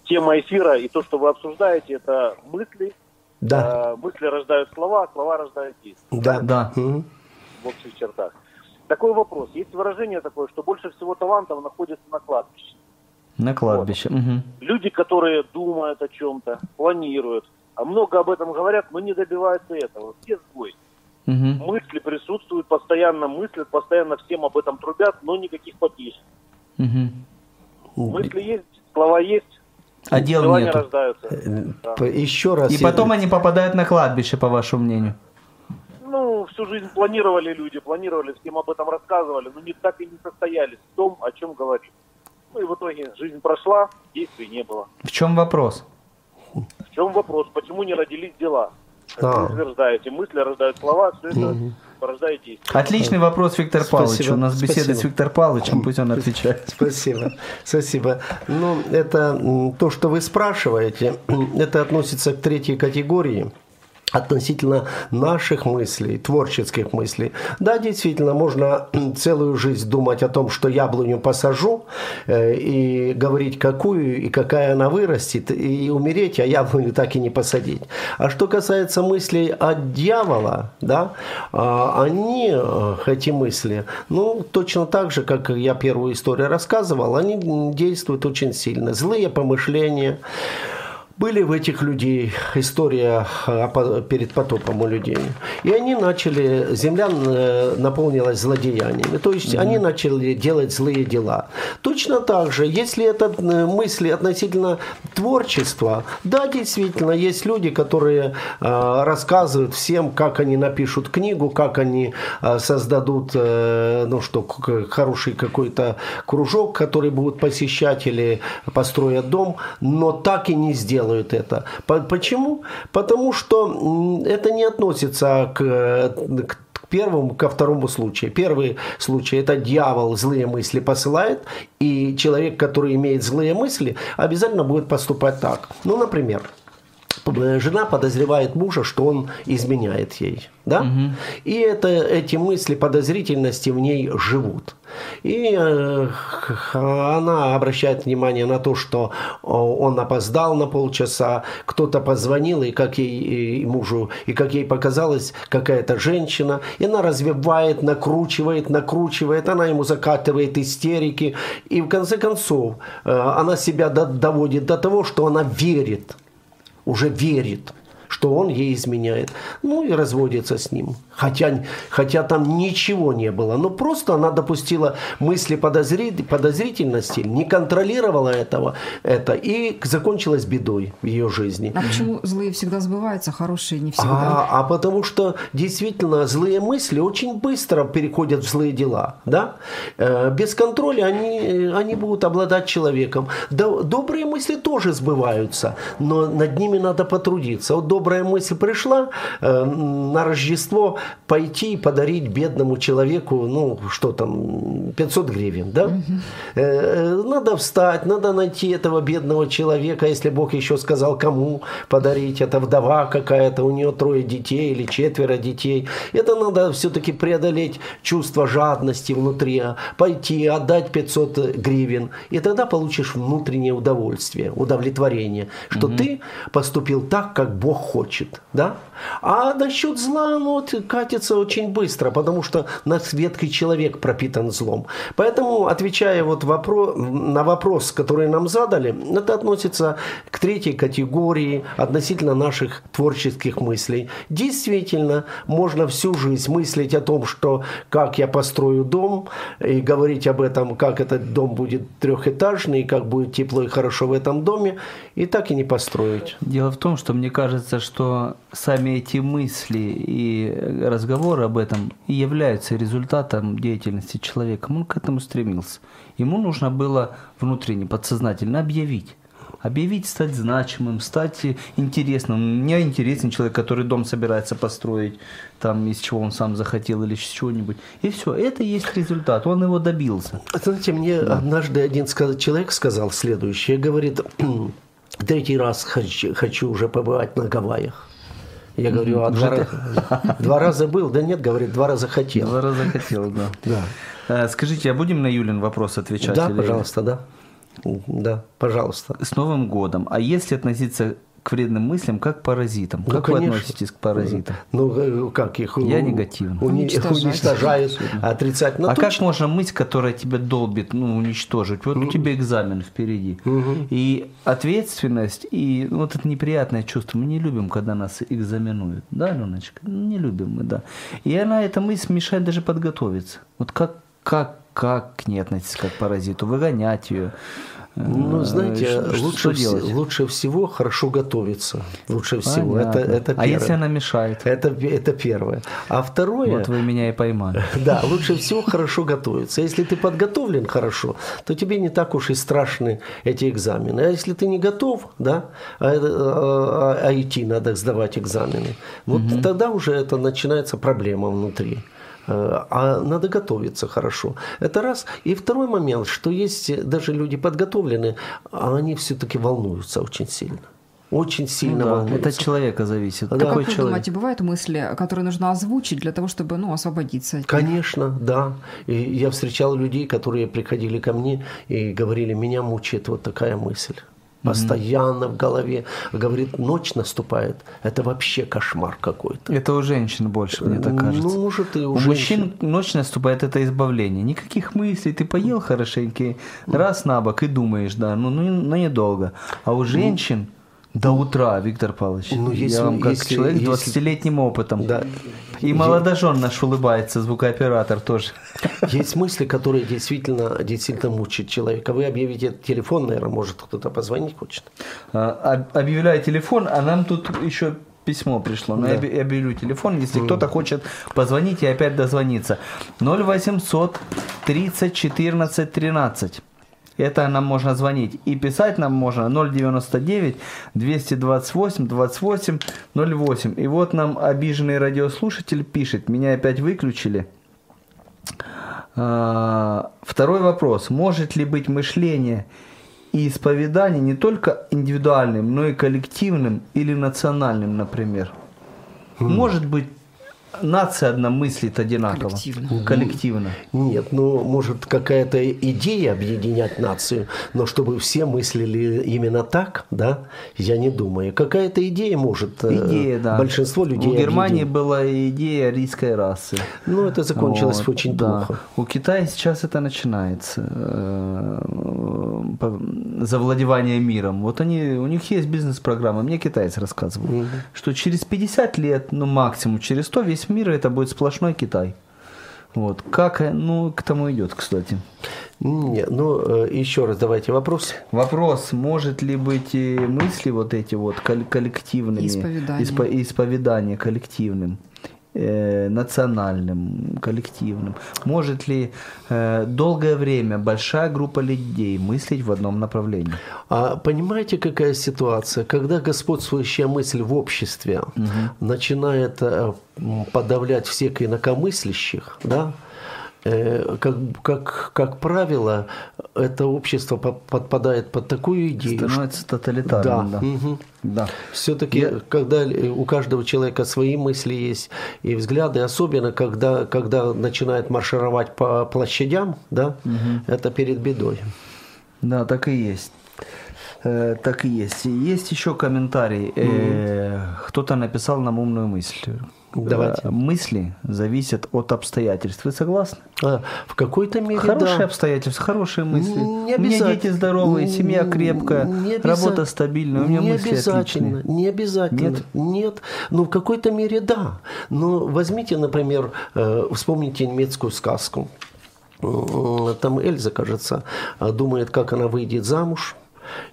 [SPEAKER 8] тема эфира и то, что вы обсуждаете, это мысли
[SPEAKER 2] Да.
[SPEAKER 8] э, мысли рождают слова, а слова рождают действия.
[SPEAKER 2] Да.
[SPEAKER 3] Да.
[SPEAKER 2] Мгм.
[SPEAKER 8] В общих чертах. Такой вопрос. Есть выражение такое, что больше всего талантов находится на кладбище.
[SPEAKER 3] На кладбище. Мгм.
[SPEAKER 8] Люди, которые думают о чем-то, планируют, а много об этом говорят, но не добиваются этого. Где сбой?
[SPEAKER 3] Мгм.
[SPEAKER 8] Мысли присутствуют, постоянно мыслят, постоянно всем об этом трубят, но никаких подвижек.
[SPEAKER 3] Мгм.
[SPEAKER 8] Мысли есть, слова есть,
[SPEAKER 3] А дел
[SPEAKER 8] дела не
[SPEAKER 3] нету.
[SPEAKER 8] рождаются. Да.
[SPEAKER 2] П- Еще раз.
[SPEAKER 3] И
[SPEAKER 2] я-
[SPEAKER 3] потом они попадают на кладбище, по вашему мнению.
[SPEAKER 8] Ну, всю жизнь планировали люди, планировали, всем об этом рассказывали, но не так и не состоялись в том, о чем говорили. Ну и в итоге жизнь прошла, действий не было.
[SPEAKER 3] В чем вопрос?
[SPEAKER 8] В чем вопрос? Почему не родились дела? Как
[SPEAKER 2] А.
[SPEAKER 8] вы утверждаете, мысли рождают слова, все это порождает действия.
[SPEAKER 3] Отличный вопрос, Виктор
[SPEAKER 2] Спасибо,
[SPEAKER 3] Павлович. У нас беседа
[SPEAKER 2] спасибо.
[SPEAKER 3] с Виктором Павловичем, пусть он отвечает.
[SPEAKER 2] Спасибо, спасибо. Ну, это то, что вы спрашиваете, [CLEARS THROAT] это относится к третьей категории относительно наших мыслей, творческих мыслей. Да, действительно, можно целую жизнь думать о том, что яблоню посажу, э, и говорить, какую и какая она вырастет, и умереть, а яблоню так и не посадить. А что касается мыслей от дьявола, да, а, они, эти мысли, ну, точно так же, как я первую историю рассказывал, они действуют очень сильно. Злые помышления, были в этих людей история по- перед потопом у людей. И они начали, земля э, наполнилась злодеяниями. То есть они начали делать злые дела. Точно так же, если это э, мысли относительно творчества, да, действительно, есть люди, которые э, рассказывают всем, как они напишут книгу, как они э, создадут, э, ну что, хороший какой-то кружок, который будут посещать или построят дом, но так и не сделают это. По- Почему? Потому что это не относится к, э, к первому, ко второму случаю. Первый случай – это дьявол злые мысли посылает, и человек, который имеет злые мысли, обязательно будет поступать так. Ну, например, жена подозревает мужа, что он изменяет ей. Да? И это, эти мысли подозрительности в ней живут. И э, она обращает внимание на то, что он опоздал на полчаса, кто-то позвонил, и как ей и мужу, и как ей показалось, какая-то женщина, и она развивает, накручивает, накручивает, она ему закатывает истерики, и в конце концов э, она себя до- доводит до того, что она верит, уже верит, что он ей изменяет. Ну и разводится с ним. Хотя, хотя там ничего не было. Но просто она допустила мысли подозри- подозрительности, не контролировала этого, это и закончилась бедой в ее жизни.
[SPEAKER 4] А почему злые всегда сбываются, хорошие не всегда?
[SPEAKER 2] А, а потому что действительно злые мысли очень быстро переходят в злые дела. Да? Э, без контроля они, они будут обладать человеком. Добрые мысли тоже сбываются, но над ними надо потрудиться. Вот добрая мысль пришла э, на Рождество пойти и подарить бедному человеку, ну, что там, 500 гривен, да? Э, э, надо встать, надо найти этого бедного человека, если Бог еще сказал, кому подарить. Это вдова какая-то, у нее трое детей или четверо детей. Это надо все-таки преодолеть чувство жадности внутри, пойти, отдать 500 гривен. И тогда получишь внутреннее удовольствие, удовлетворение, что ты поступил так, как Бог хочет. Да? А насчет зла, ну, вот, катится очень быстро, потому что наш ветхий человек пропитан злом. Поэтому, отвечая вот вопро- на вопрос, который нам задали, это относится к третьей категории относительно наших творческих мыслей. Действительно, можно всю жизнь мыслить о том, что как я построю дом, и говорить об этом, как этот дом будет трехэтажный, как будет тепло и хорошо в этом доме, и так и не построить.
[SPEAKER 3] Дело в том, что мне кажется, что сами эти мысли и разговоры об этом и являются результатом деятельности человека. Он к этому стремился. Ему нужно было внутренне, подсознательно объявить. Объявить, стать значимым, стать интересным. Мне интересен человек, который дом собирается построить, там, из чего он сам захотел или с чего-нибудь. И все, это и есть результат, он его добился.
[SPEAKER 2] Знаете, мне однажды один человек сказал следующее, говорит, третий раз хочу, хочу уже побывать на Гавайях. Я говорю, а два, раза, [LAUGHS] два раза был? Да нет, говорит, два раза хотел.
[SPEAKER 3] Два раза хотел, да. [LAUGHS]
[SPEAKER 2] Да,
[SPEAKER 3] Э, Скажите, а будем на Юлин вопрос отвечать?
[SPEAKER 2] да
[SPEAKER 3] или-
[SPEAKER 2] пожалуйста, да. Да, пожалуйста.
[SPEAKER 3] С Новым годом. А если относиться к вредным мыслям как к паразитам.
[SPEAKER 2] Ну,
[SPEAKER 3] Как вы
[SPEAKER 2] конечно.
[SPEAKER 3] относитесь к паразитам?
[SPEAKER 2] Ну, э, как их?
[SPEAKER 3] Я
[SPEAKER 2] у-
[SPEAKER 3] негативно.
[SPEAKER 2] уни-
[SPEAKER 4] Уничтожать.
[SPEAKER 2] Уничтожают, отрицать. Ну,
[SPEAKER 3] а как
[SPEAKER 2] точно.
[SPEAKER 3] можно мысль, которая тебя долбит, ну, уничтожить? Вот у тебя экзамен впереди. И ответственность, и ну, вот это неприятное чувство. Мы не любим, когда нас экзаменуют. Да, Леночка? Не любим мы, да. И она, эта мысль мешает даже подготовиться. Вот как, как, как к ней относиться, как к паразиту? Выгонять ее?
[SPEAKER 2] Ну, знаете,
[SPEAKER 3] Что- что
[SPEAKER 2] лучше, вс- лучше всего хорошо готовиться. Лучше всего. Это,
[SPEAKER 3] Понятно.
[SPEAKER 2] это
[SPEAKER 3] а
[SPEAKER 2] первое.
[SPEAKER 3] если она мешает?
[SPEAKER 2] это, это первое. А второе...
[SPEAKER 3] Вот вы меня и поймали. [LAUGHS]
[SPEAKER 2] Да, лучше всего хорошо готовиться. Если ты подготовлен хорошо, то тебе не так уж и страшны эти экзамены. А если ты не готов, да, а, это, а- а идти надо сдавать экзамены, вот тогда уже это начинается проблема внутри. Э, А надо готовиться хорошо. Это раз. И второй момент, что есть даже люди подготовленные, а они все-таки волнуются очень сильно. Очень
[SPEAKER 3] Ну
[SPEAKER 2] сильно
[SPEAKER 3] да,
[SPEAKER 2] волнуются.
[SPEAKER 3] это от человека зависит.
[SPEAKER 2] Да.
[SPEAKER 3] Какой
[SPEAKER 4] как вы
[SPEAKER 3] человек?
[SPEAKER 4] думаете, бывают мысли, которые нужно озвучить для того, чтобы ну, освободиться от них?
[SPEAKER 2] Конечно, да. И я встречал людей, которые приходили ко мне и говорили, меня мучает вот такая мысль. Постоянно в голове. Говорит, ночь наступает. Это вообще кошмар какой-то.
[SPEAKER 3] Это у женщин больше, мне так кажется.
[SPEAKER 2] Ну, может, и у,
[SPEAKER 3] У
[SPEAKER 2] женщин.
[SPEAKER 3] мужчин ночь наступает это избавление. Никаких мыслей. Ты поел хорошенько, раз на бок и думаешь, да, ну, ну, ну недолго. А у женщин до утра, Виктор Павлович.
[SPEAKER 2] Ну, если-
[SPEAKER 3] я вам как
[SPEAKER 2] если-
[SPEAKER 3] человек с
[SPEAKER 2] если-
[SPEAKER 3] 20-летним опытом.
[SPEAKER 2] Да.
[SPEAKER 3] И молодожен наш улыбается, звукооператор тоже.
[SPEAKER 2] Есть мысли, которые действительно, действительно мучают человека. Вы объявите телефон, наверное, может кто-то позвонить хочет.
[SPEAKER 3] А, об- Объявляю телефон, а нам тут еще письмо пришло. Но я объ- я объявлю телефон, если кто-то хочет позвонить и опять дозвониться. 0800 30 14 13. Это нам можно звонить. И писать нам можно 099 228 28 08. И вот нам обиженный радиослушатель пишет. Меня опять выключили. А, Второй вопрос. Может ли быть мышление и исповедание не только индивидуальным, но и коллективным или национальным, например? Может быть, нация одна мыслит одинаково?
[SPEAKER 4] Коллективно.
[SPEAKER 3] Коллективно.
[SPEAKER 2] Нет, ну, может, какая-то идея объединять нацию, но чтобы все мыслили именно так, да, я не думаю. Какая-то идея может э,
[SPEAKER 3] Идея, да.
[SPEAKER 2] большинство людей
[SPEAKER 3] У Германии
[SPEAKER 2] объединить.
[SPEAKER 3] была идея арийской расы.
[SPEAKER 2] Ну, это закончилось
[SPEAKER 3] Вот,
[SPEAKER 2] очень
[SPEAKER 3] да.
[SPEAKER 2] плохо.
[SPEAKER 3] У Китая сейчас это начинается. э, Завладевание миром. Вот они, у них есть бизнес-программа. Мне китаец рассказывал, что через 50 лет, ну максимум через 100, весь мир это будет сплошной Китай. Вот. Как, э, ну, к тому идет, кстати.
[SPEAKER 2] Не, ну, э, еще раз давайте вопрос.
[SPEAKER 3] Вопрос, может ли быть и мысли вот эти вот кол- коллективными,
[SPEAKER 4] Исповедание.
[SPEAKER 3] испо- исповедание коллективным, э, национальным, коллективным? Может ли э, долгое время большая группа людей мыслить в одном направлении?
[SPEAKER 2] А понимаете, какая ситуация? Когда господствующая мысль в обществе начинает э, подавлять всех инакомыслящих, да, э, как, как, как правило, это общество по- подпадает под такую идею,
[SPEAKER 3] Становится тоталитарным, да.
[SPEAKER 2] мгм.
[SPEAKER 3] Да.
[SPEAKER 2] Все-таки, когда э, у каждого человека свои мысли есть и взгляды, особенно когда, когда начинает маршировать по площадям, да, это перед бедой.
[SPEAKER 3] Да, так и есть. Э, так и есть. Есть еще комментарий. Э, Кто-то написал нам умную мысль.
[SPEAKER 2] Давайте.
[SPEAKER 3] Э, Мысли зависят от обстоятельств. Вы согласны?
[SPEAKER 2] А, в какой-то мере
[SPEAKER 3] Хорошие
[SPEAKER 2] да.
[SPEAKER 3] обстоятельства, хорошие мысли.
[SPEAKER 2] Не
[SPEAKER 3] у меня дети здоровые, семья
[SPEAKER 2] Не
[SPEAKER 3] крепкая,
[SPEAKER 2] обяза-
[SPEAKER 3] работа стабильная, у меня
[SPEAKER 2] не
[SPEAKER 3] мысли
[SPEAKER 2] обязательно,
[SPEAKER 3] отличные.
[SPEAKER 2] Не обязательно.
[SPEAKER 3] Нет?
[SPEAKER 2] Нет. Ну, в какой-то мере да. Но возьмите, например, э, вспомните немецкую сказку. Там Эльза, кажется, думает, как она выйдет замуж,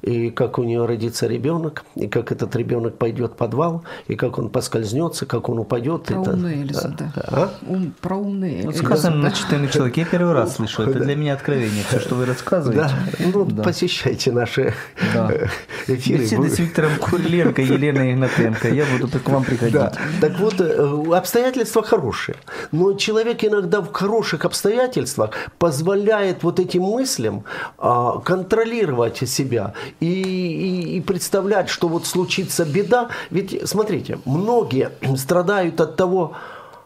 [SPEAKER 2] и как у нее родится ребенок, и как этот ребенок пойдет в подвал, и как он поскользнется, как он упадет.
[SPEAKER 4] Про
[SPEAKER 2] Это-
[SPEAKER 4] умную Эльзу, да.
[SPEAKER 2] А?
[SPEAKER 4] Ум- про умные
[SPEAKER 3] Вот
[SPEAKER 4] Эльзу.
[SPEAKER 3] сказано начитанный человек. Я первый раз слышу. Это для меня откровение. Все, что вы рассказываете.
[SPEAKER 2] Да, ну, посещайте наши
[SPEAKER 3] Да. [LAUGHS]
[SPEAKER 2] эфиры.
[SPEAKER 3] Беседы с Виктором Куриленко, Еленой Игнатенко. Я буду к вам приходить.
[SPEAKER 2] Да. Так вот, э, обстоятельства хорошие. Но человек иногда в хороших обстоятельствах позволяет вот этим мыслям а, контролировать себя и, и- и представлять, что вот случится беда. Ведь, смотрите, многие страдают от того,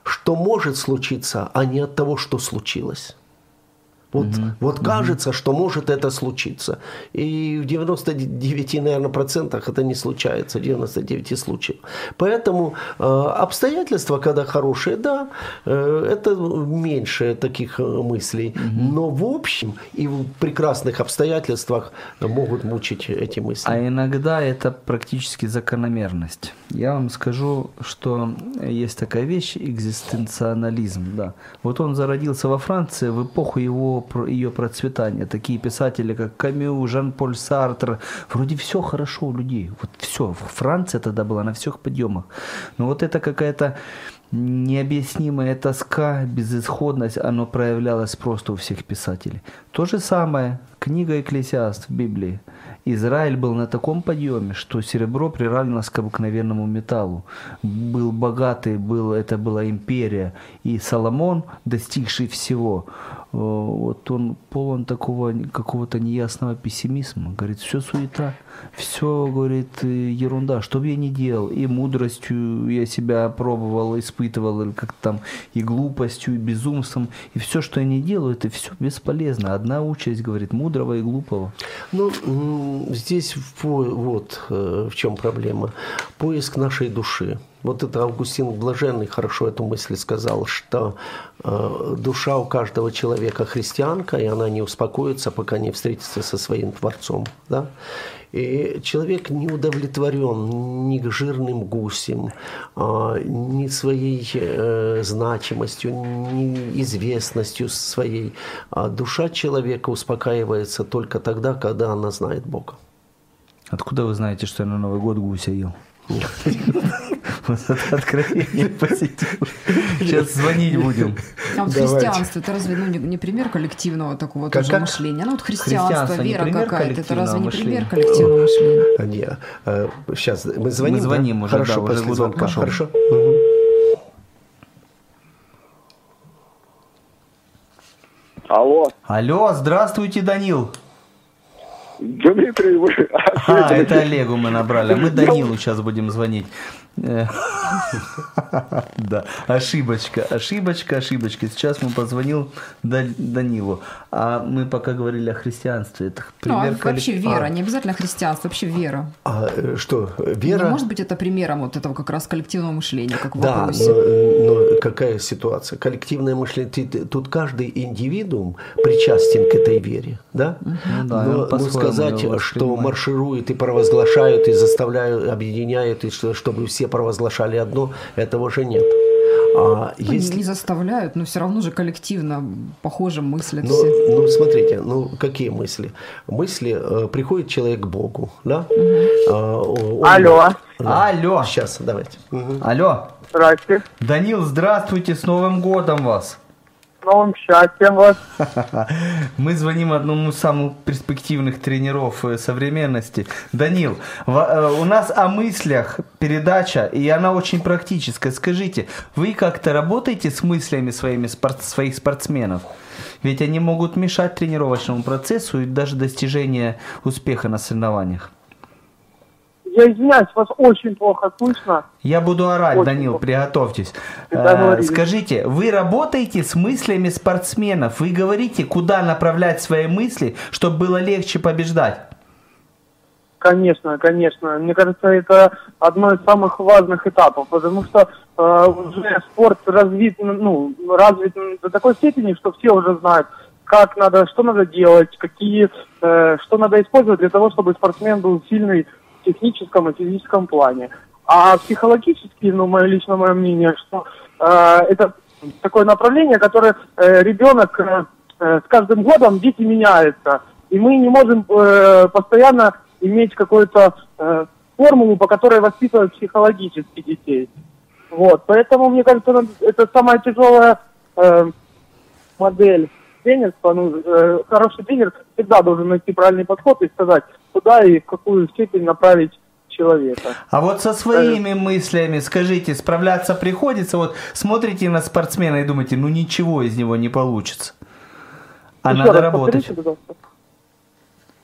[SPEAKER 2] что может случиться, а не от того, что случилось. Вот, вот кажется, что может это случиться. И в 99, наверное, процентах это не случается, 99 случаев. Поэтому э, обстоятельства, когда хорошие, да, э, это меньше таких э, мыслей. Но в общем и в прекрасных обстоятельствах могут мучить эти мысли.
[SPEAKER 3] А иногда это практически закономерность. Я вам скажу, что есть такая вещь экзистенциализм. Да. Вот он зародился во Франции в эпоху его, про- ее процветания. Такие писатели, как Камю, Жан-Поль Сартр. Вроде все хорошо у людей. Вот все. Франция тогда была на всех подъемах. Но вот это какая-то необъяснимая тоска, безысходность, оно проявлялось просто у всех писателей. То же самое, книга Экклесиаст в Библии. Израиль был на таком подъеме, что серебро приравнилось к обыкновенному металлу. Был богатый, был, это была империя. И Соломон, достигший всего, э, вот он полон такого какого-то неясного пессимизма. Говорит, все суета, все, говорит, э, ерунда, что бы я ни делал. И мудростью я себя пробовал, испытывал, или как там, и глупостью, и безумством. И все, что я не делаю, это все бесполезно. Одна участь, говорит, мудрого и глупого.
[SPEAKER 2] Ну, здесь вот э, в чем проблема. Поиск нашей души. Вот это Августин Блаженный хорошо эту мысль сказал, что э, душа у каждого человека христианка, и она не успокоится, пока не встретится со своим Творцом. Да? И человек не удовлетворен ни жирным гусем, а, ни своей э, значимостью, ни известностью своей. А душа человека успокаивается только тогда, когда она знает Бога.
[SPEAKER 3] Откуда вы знаете, что я на Новый год гуся ел? [LAUGHS] Вот это откровение посетил. Сейчас звонить будем.
[SPEAKER 4] А вот
[SPEAKER 2] Давайте.
[SPEAKER 4] христианство, это разве ну, не, не пример коллективного такого
[SPEAKER 2] Как-
[SPEAKER 4] тоже
[SPEAKER 2] как?
[SPEAKER 4] мышления? Ну вот христианство,
[SPEAKER 3] Христианство
[SPEAKER 4] вера какая-то, это разве не
[SPEAKER 3] коллективного
[SPEAKER 4] пример
[SPEAKER 3] мышления?
[SPEAKER 4] коллективного мышления?
[SPEAKER 2] Не, сейчас мы звоним.
[SPEAKER 3] Мы
[SPEAKER 2] да?
[SPEAKER 3] звоним уже,
[SPEAKER 2] Хорошо,
[SPEAKER 3] да, уже
[SPEAKER 2] после
[SPEAKER 3] гудок
[SPEAKER 2] звонка.
[SPEAKER 3] пошел.
[SPEAKER 2] Хорошо. Мгм.
[SPEAKER 6] Алло,
[SPEAKER 3] Алло, здравствуйте, Данил.
[SPEAKER 6] Дмитрий, вы...
[SPEAKER 3] А, это Олегу мы набрали, а мы Данилу сейчас будем звонить. Э, [LAUGHS] Да, ошибочка, ошибочка, ошибочка. Сейчас мы позвонил Да- Данилу. А мы пока говорили о христианстве. Это
[SPEAKER 4] Ну, а
[SPEAKER 3] пример
[SPEAKER 4] вообще вера,
[SPEAKER 3] А,
[SPEAKER 4] не обязательно христианство, вообще вера.
[SPEAKER 2] А э, что, вера?
[SPEAKER 4] может быть это примером вот этого как раз коллективного мышления, как в
[SPEAKER 2] Да,
[SPEAKER 4] вопросе?
[SPEAKER 2] но, какая ситуация? Коллективное мышление. Тут каждый индивидуум причастен к этой вере, да?
[SPEAKER 3] Ну да,
[SPEAKER 2] но, сказать, что маршируют и провозглашают, и заставляют, объединяют, и что, чтобы все провозглашали одно, этого же нет. А
[SPEAKER 4] Ну, не-
[SPEAKER 2] если...
[SPEAKER 4] Не заставляют, но все равно же коллективно похоже мыслят
[SPEAKER 2] Ну,
[SPEAKER 4] все.
[SPEAKER 2] ну, смотрите, ну какие мысли? Мысли, э, приходит человек к Богу, да? А, о- он-
[SPEAKER 9] Алло,
[SPEAKER 3] Алло,
[SPEAKER 2] Сейчас, давайте. Мгм.
[SPEAKER 3] алло.
[SPEAKER 9] здрасте.
[SPEAKER 3] Данил, здравствуйте, с Новым годом вас.
[SPEAKER 9] Новым счастьем вас. [LAUGHS]
[SPEAKER 3] Мы звоним одному из самых перспективных тренеров э, современности. Данил, э, у нас о мыслях передача, и она очень практическая. Скажите, вы как-то работаете с мыслями своими своих спортсменов? Ведь они могут мешать тренировочному процессу и даже достижению успеха на соревнованиях.
[SPEAKER 9] Я извиняюсь, вас очень плохо слышно.
[SPEAKER 3] Я буду орать,
[SPEAKER 9] Очень
[SPEAKER 3] Данил,
[SPEAKER 9] плохо.
[SPEAKER 3] приготовьтесь. Э, скажите, вы работаете с мыслями спортсменов? Вы говорите, куда направлять свои мысли, чтобы было легче побеждать?
[SPEAKER 9] Конечно, конечно. Мне кажется, это одно из самых важных этапов, потому что э, уже спорт развит, ну, развит до такой степени, что все уже знают, как надо, что надо делать, какие, э, что надо использовать для того, чтобы спортсмен был сильный техническом и физическом плане. А психологически, ну, мое личное мое мнение, что э, это такое направление, которое э, ребенок э, э, с каждым годом дети меняются, и мы не можем э, постоянно иметь какую-то э, формулу, по которой воспитывать психологически детей. Вот, поэтому мне кажется, это самая тяжелая э, модель тренерства. Ну, э, хороший тренер всегда должен найти правильный подход и сказать, куда и в какую степень направить человека.
[SPEAKER 3] А вот со своими мыслями, скажите, справляться приходится? Вот смотрите на спортсмена и думаете, ну ничего из него не получится. А
[SPEAKER 9] Еще
[SPEAKER 3] надо
[SPEAKER 9] раз
[SPEAKER 3] работать.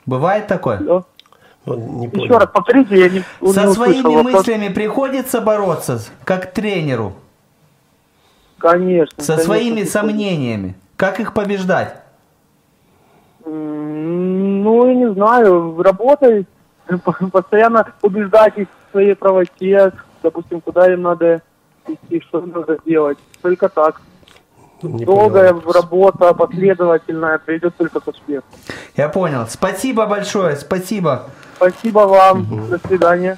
[SPEAKER 3] Бывает такое?
[SPEAKER 9] Алло.
[SPEAKER 2] Он не
[SPEAKER 9] Еще
[SPEAKER 2] понял.
[SPEAKER 9] раз повторите, я не, не
[SPEAKER 3] Со своими
[SPEAKER 9] вопрос.
[SPEAKER 3] мыслями приходится бороться, как тренеру,
[SPEAKER 9] Конечно.
[SPEAKER 3] со
[SPEAKER 9] конечно,
[SPEAKER 3] своими
[SPEAKER 9] приходится.
[SPEAKER 3] сомнениями. Как их побеждать?
[SPEAKER 9] Ну, я не знаю, работать, [LAUGHS] постоянно убеждать их в своей правоте, допустим, куда им надо идти, что им надо делать. Только так.
[SPEAKER 2] Не
[SPEAKER 9] Долгая
[SPEAKER 2] понял.
[SPEAKER 9] работа, последовательная, приведет только к успеху.
[SPEAKER 3] Я понял. Спасибо большое, спасибо.
[SPEAKER 9] Спасибо вам. До свидания.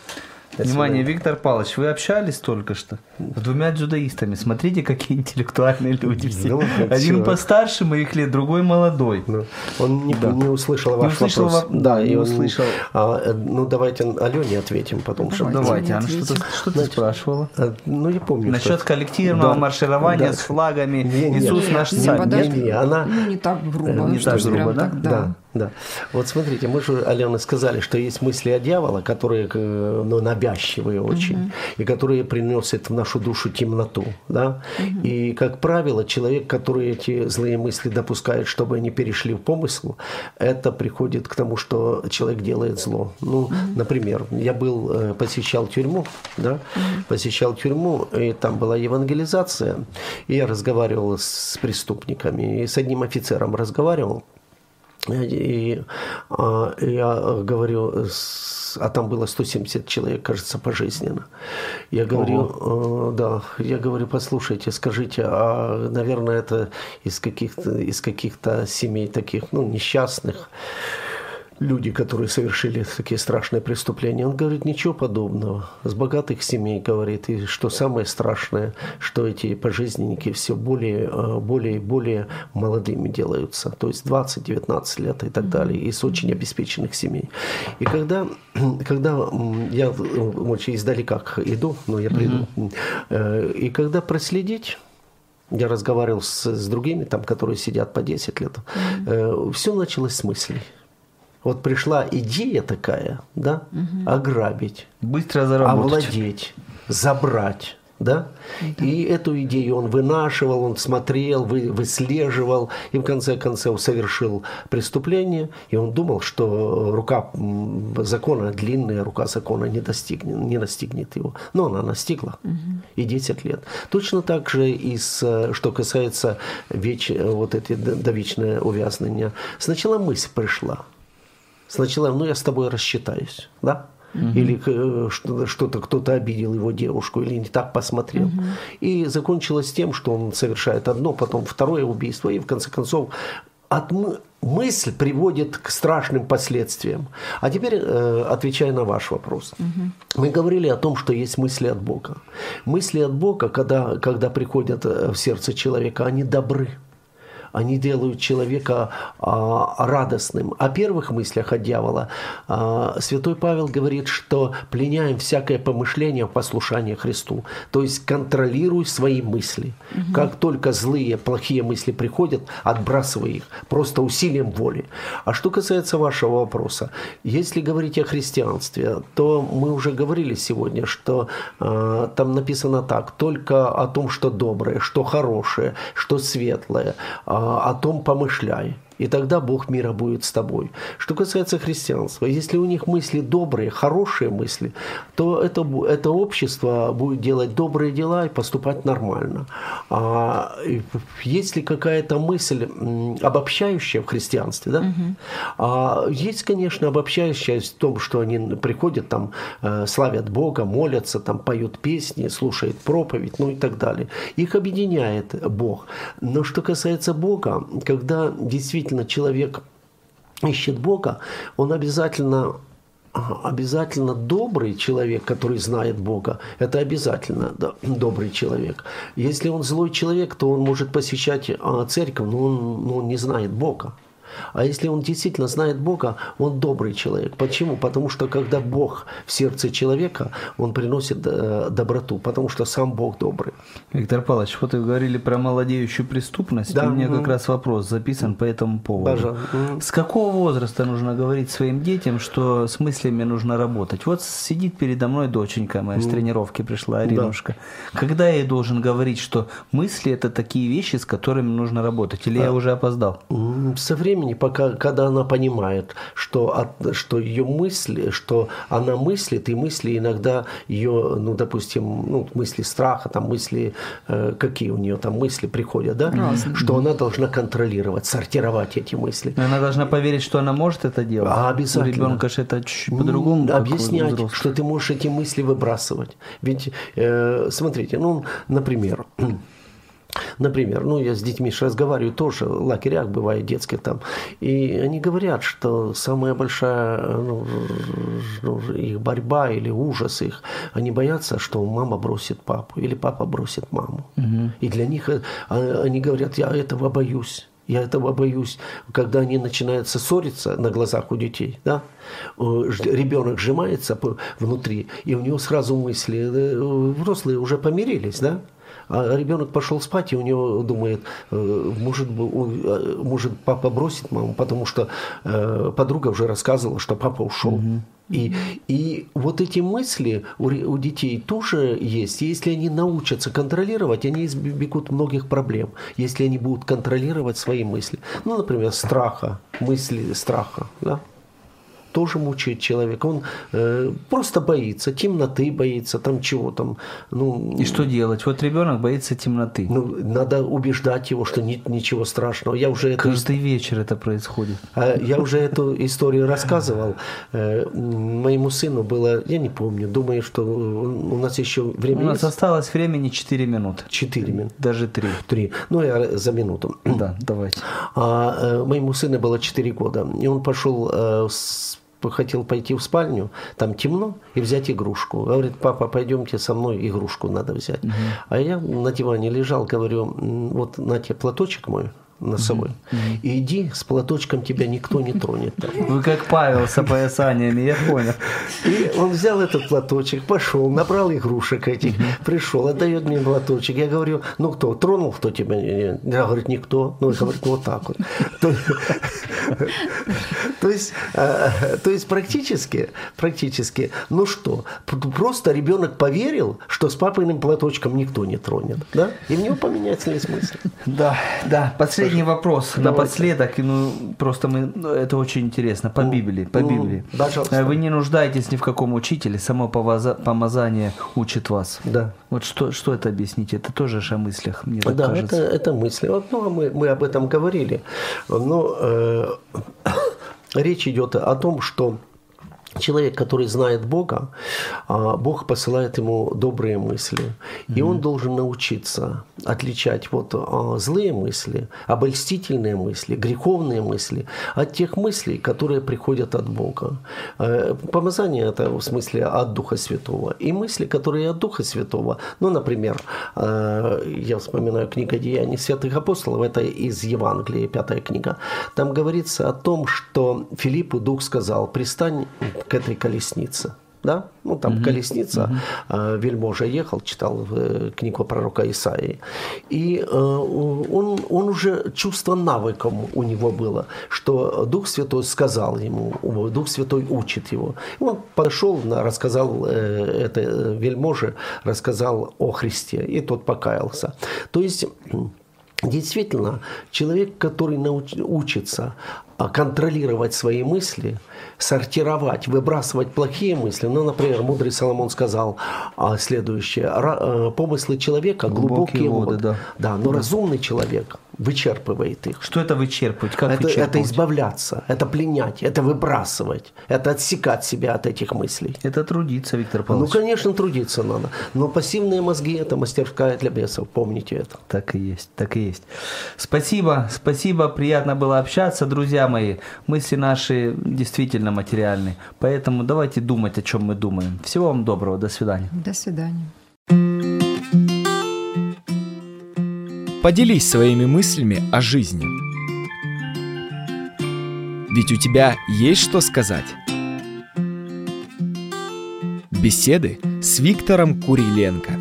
[SPEAKER 3] Внимание, Виктор Павлович, вы общались только что с двумя дзюдоистами. Смотрите, какие интеллектуальные люди все.
[SPEAKER 2] Ну,
[SPEAKER 3] Один
[SPEAKER 2] всё.
[SPEAKER 3] постарше моих лет, другой молодой.
[SPEAKER 2] Ну, Он не, не услышал ваш
[SPEAKER 3] услышал
[SPEAKER 2] вопрос.
[SPEAKER 3] во-
[SPEAKER 2] Да,
[SPEAKER 3] не
[SPEAKER 2] и он-
[SPEAKER 3] услышал.
[SPEAKER 2] а, э, ну, давайте Алене ответим потом. что-
[SPEAKER 4] Давайте.
[SPEAKER 3] Давайте,
[SPEAKER 4] не
[SPEAKER 3] Анна, что ты спрашивала?
[SPEAKER 2] А, Ну, я помню.
[SPEAKER 3] Насчет
[SPEAKER 2] что-
[SPEAKER 3] коллективного
[SPEAKER 2] Да,
[SPEAKER 3] марширования
[SPEAKER 2] да.
[SPEAKER 3] с флагами
[SPEAKER 2] Не-не.
[SPEAKER 3] «Иисус наш
[SPEAKER 4] Не,
[SPEAKER 3] царь».
[SPEAKER 4] подожди.
[SPEAKER 2] Не, не, она...
[SPEAKER 4] Ну, не так грубо.
[SPEAKER 2] Э,
[SPEAKER 3] не так грубо, да?
[SPEAKER 4] так, да.
[SPEAKER 2] Да, да. Вот смотрите, мы же, Алена, сказали, что есть мысли о дьявола, которые э, ну, навязчивые очень, и которые приносят в нашу душу темноту. Да? И, как правило, человек, который эти злые мысли допускает, чтобы они перешли в помысл, это приходит к тому, что человек делает зло. Ну, например, я был, э, посещал тюрьму, да? посещал тюрьму, и там была евангелизация, и я разговаривал с преступниками, и с одним офицером разговаривал, и а, я говорю, с- а там было 170 человек, кажется, пожизненно. Я говорю, э, да, я говорю, послушайте, скажите, а, наверное, это из каких-то из каких-то семей таких, ну, несчастных, люди, которые совершили такие страшные преступления. Он говорит, ничего подобного. С богатых семей, говорит, и что самое страшное, что эти пожизненники все более, э, более и более молодыми делаются. То есть 20-19 лет и так далее. Из очень обеспеченных семей. И когда, [CLEARS THROAT] когда я э, очень издалека иду, но я приду, э, и когда проследить, я разговаривал с, с другими, там, которые сидят по 10 лет. все началось с мыслей. Вот пришла идея такая, да, ограбить,
[SPEAKER 3] Быстро заработать.
[SPEAKER 2] овладеть, забрать. Да? И эту идею он вынашивал, он смотрел, вы, выслеживал и в конце концов совершил преступление. И он думал, что рука закона, длинная рука закона не, достигнет, не настигнет его. Но она настигла. И 10 лет. Точно так же и с, что касается веч, вот эти довечное увязнение. Сначала мысль пришла. Сначала, ну я с тобой рассчитаюсь, да? Или э, что- что-то кто-то обидел его девушку, или не так посмотрел. И закончилось тем, что он совершает одно, потом второе убийство, и в конце концов от мы- мысль приводит к страшным последствиям. А теперь, э, отвечая на ваш вопрос. Мы говорили о том, что есть мысли от Бога. Мысли от Бога, когда, когда приходят э, в сердце человека, они добры они делают человека а, радостным. О первых мыслях от дьявола а, святой Павел говорит, что пленяем всякое помышление в послушание Христу. То есть контролируй свои мысли. Как только злые, плохие мысли приходят, отбрасывай их. Просто усилием воли. А что касается вашего вопроса, если говорить о христианстве, то мы уже говорили сегодня, что а, там написано так, только о том, что доброе, что хорошее, что светлое, а, о том помышляй. И тогда Бог мира будет с тобой. Что касается христианства, если у них мысли добрые, хорошие мысли, то это, это общество будет делать добрые дела и поступать нормально. А и есть ли какая-то мысль обобщающая в христианстве, да? А есть, конечно, обобщающая в том, что они приходят там, э, славят Бога, молятся, там поют песни, слушают проповедь, ну и так далее. Их объединяет Бог. Но что касается Бога, когда действительно человек ищет Бога, он обязательно обязательно добрый человек, который знает Бога, это обязательно да, добрый человек. Если он злой человек, то он может посещать а, церковь, но он, но он не знает Бога. А если он действительно знает Бога, он добрый человек. Почему? Потому что когда Бог в сердце человека, он приносит э, доброту, потому что сам Бог добрый.
[SPEAKER 3] Виктор Павлович, вот вы говорили про молодеющую преступность.
[SPEAKER 2] Да,
[SPEAKER 3] У меня как раз вопрос записан по этому поводу.
[SPEAKER 2] Пожалуйста.
[SPEAKER 3] С какого возраста нужно говорить своим детям, что с мыслями нужно работать? Вот сидит передо мной доченька моя с тренировки пришла, Аринушка. Когда я ей должен говорить, что мысли это такие вещи, с которыми нужно работать? Или я уже опоздал?
[SPEAKER 2] Со временем времени, пока, когда она понимает, что, от, что ее мысли, что она мыслит, и мысли иногда ее, ну, допустим, ну, мысли страха, там мысли, э, какие у нее там мысли приходят, да?
[SPEAKER 4] Разные.
[SPEAKER 2] Что она должна контролировать, сортировать эти мысли.
[SPEAKER 3] Но Она должна поверить, что она может это делать.
[SPEAKER 2] А, обязательно.
[SPEAKER 3] У ребенка же это чуть-чуть по-другому.
[SPEAKER 2] Объяснять, что ты можешь эти мысли выбрасывать. Ведь, э, смотрите, ну, например, Например, ну я с детьми ж разговариваю тоже, в лагерях бывает детских там, и они говорят, что самая большая ну, ну, их борьба или ужас их, они боятся, что мама бросит папу или папа бросит маму. И для них э, а, они говорят, я этого боюсь. Я этого боюсь, когда они начинают ссориться на глазах у детей, да, э, ребенок сжимается внутри, и у него сразу мысли, э, взрослые уже помирились, да, а ребенок пошел спать, и у него думает, э, может, э, может папа бросит маму, потому что э, подруга уже рассказывала, что папа ушел. И, и вот эти мысли у, у детей тоже есть. Если они научатся контролировать, они избегут многих проблем. Если они будут контролировать свои мысли. Ну, например, страха, мысли страха. Да? Тоже мучает человека. Он э, просто боится, темноты боится, там чего там. Ну,
[SPEAKER 3] И что делать? Вот ребенок боится темноты.
[SPEAKER 2] ну, надо убеждать его, что нет ничего страшного. Я уже
[SPEAKER 3] Каждый вечер это происходит.
[SPEAKER 2] а Я уже эту историю рассказывал. Э, Моему сыну было, я не помню, думаю, что у нас еще
[SPEAKER 3] У
[SPEAKER 2] время
[SPEAKER 3] нас
[SPEAKER 2] есть.
[SPEAKER 3] осталось времени 4 минуты.
[SPEAKER 2] Четыре минуты.
[SPEAKER 3] Даже 3.
[SPEAKER 2] Три. Ну, я за минуту.
[SPEAKER 3] Да, давайте.
[SPEAKER 2] А э, моему сыну было 4 года, и он пошел, э, с- хотел пойти в спальню, там темно, и взять игрушку. Говорит, папа, пойдемте со мной, игрушку надо взять. А я на диване лежал, говорю, «М, вот на тебе платочек мой носовой, и иди, с платочком тебя никто не тронет. там».
[SPEAKER 3] Вы как Павел с опоясаниями, я понял.
[SPEAKER 2] И он взял этот платочек, пошел, набрал игрушек этих, пришел, отдает мне платочек. Я говорю, ну кто, тронул кто тебя? Я говорит, никто. Ну, говорит, вот так вот. То, есть, э, то есть практически, практически, ну что, просто ребенок поверил, что с папиным платочком никто не тронет, да? И в него поменяется весь смысл.
[SPEAKER 3] Да, да. Последний вопрос
[SPEAKER 2] Давайте.
[SPEAKER 3] напоследок. Ну, просто мы, ну, это очень интересно. По Библии, по
[SPEAKER 2] ну,
[SPEAKER 3] Библии.
[SPEAKER 2] пожалуйста.
[SPEAKER 3] Э, Вы не нуждаетесь ни в каком учителе, само помазание учит вас.
[SPEAKER 2] Да.
[SPEAKER 3] Вот что, что это объяснить? Это тоже же о мыслях, мне так
[SPEAKER 2] Да,
[SPEAKER 3] кажется.
[SPEAKER 2] это, это мысли. Вот, ну, а мы, мы об этом говорили. Но э, [COUGHS] речь идет о том, что человек, который знает Бога, а, Бог посылает ему добрые мысли. И он должен научиться отличать вот а, злые мысли, обольстительные мысли, греховные мысли от тех мыслей, которые приходят от Бога. Э, Помазание это в смысле от Духа Святого. И мысли, которые от Духа Святого, ну, например, э, я вспоминаю книга Деяний святых апостолов, это из Евангелия, пятая книга. Там говорится о том, что Филиппу Дух сказал, пристань к этой колеснице. Да? Ну, там колесница, э, вельможа ехал, читал э, книгу пророка Исаии. И э, он, он уже чувство навыком у него было, что Дух Святой сказал ему, Дух Святой учит его. И он пошел, рассказал э, это вельможе, рассказал о Христе, и тот покаялся. То есть Действительно, человек, который науч- учится а, контролировать свои мысли, сортировать, выбрасывать плохие мысли. Ну, например, мудрый Соломон сказал а, следующее. «Ра- э, Помыслы человека глубокие,
[SPEAKER 3] Глубокие воды,
[SPEAKER 2] воды.
[SPEAKER 3] да.
[SPEAKER 2] Да, но разумный человек вычерпывает их.
[SPEAKER 3] Что это вычерпывать? Как
[SPEAKER 2] Это,
[SPEAKER 3] вычерпывать?
[SPEAKER 2] это избавляться, это пленять, это выбрасывать, это отсекать себя от этих мыслей.
[SPEAKER 3] Это трудиться, Виктор
[SPEAKER 2] Ну,
[SPEAKER 3] Павлович.
[SPEAKER 2] конечно, трудиться надо. Но пассивные мозги – это мастерская для бесов, помните это.
[SPEAKER 3] Так и есть, так и есть. Спасибо, спасибо, приятно было общаться, друзья мои. Мысли наши действительно материальны, поэтому давайте думать, о чем мы думаем. Всего вам доброго, до свидания.
[SPEAKER 4] До свидания.
[SPEAKER 1] Поделись своими мыслями о жизни. Ведь у тебя есть что сказать. Беседы с Виктором Куриленко.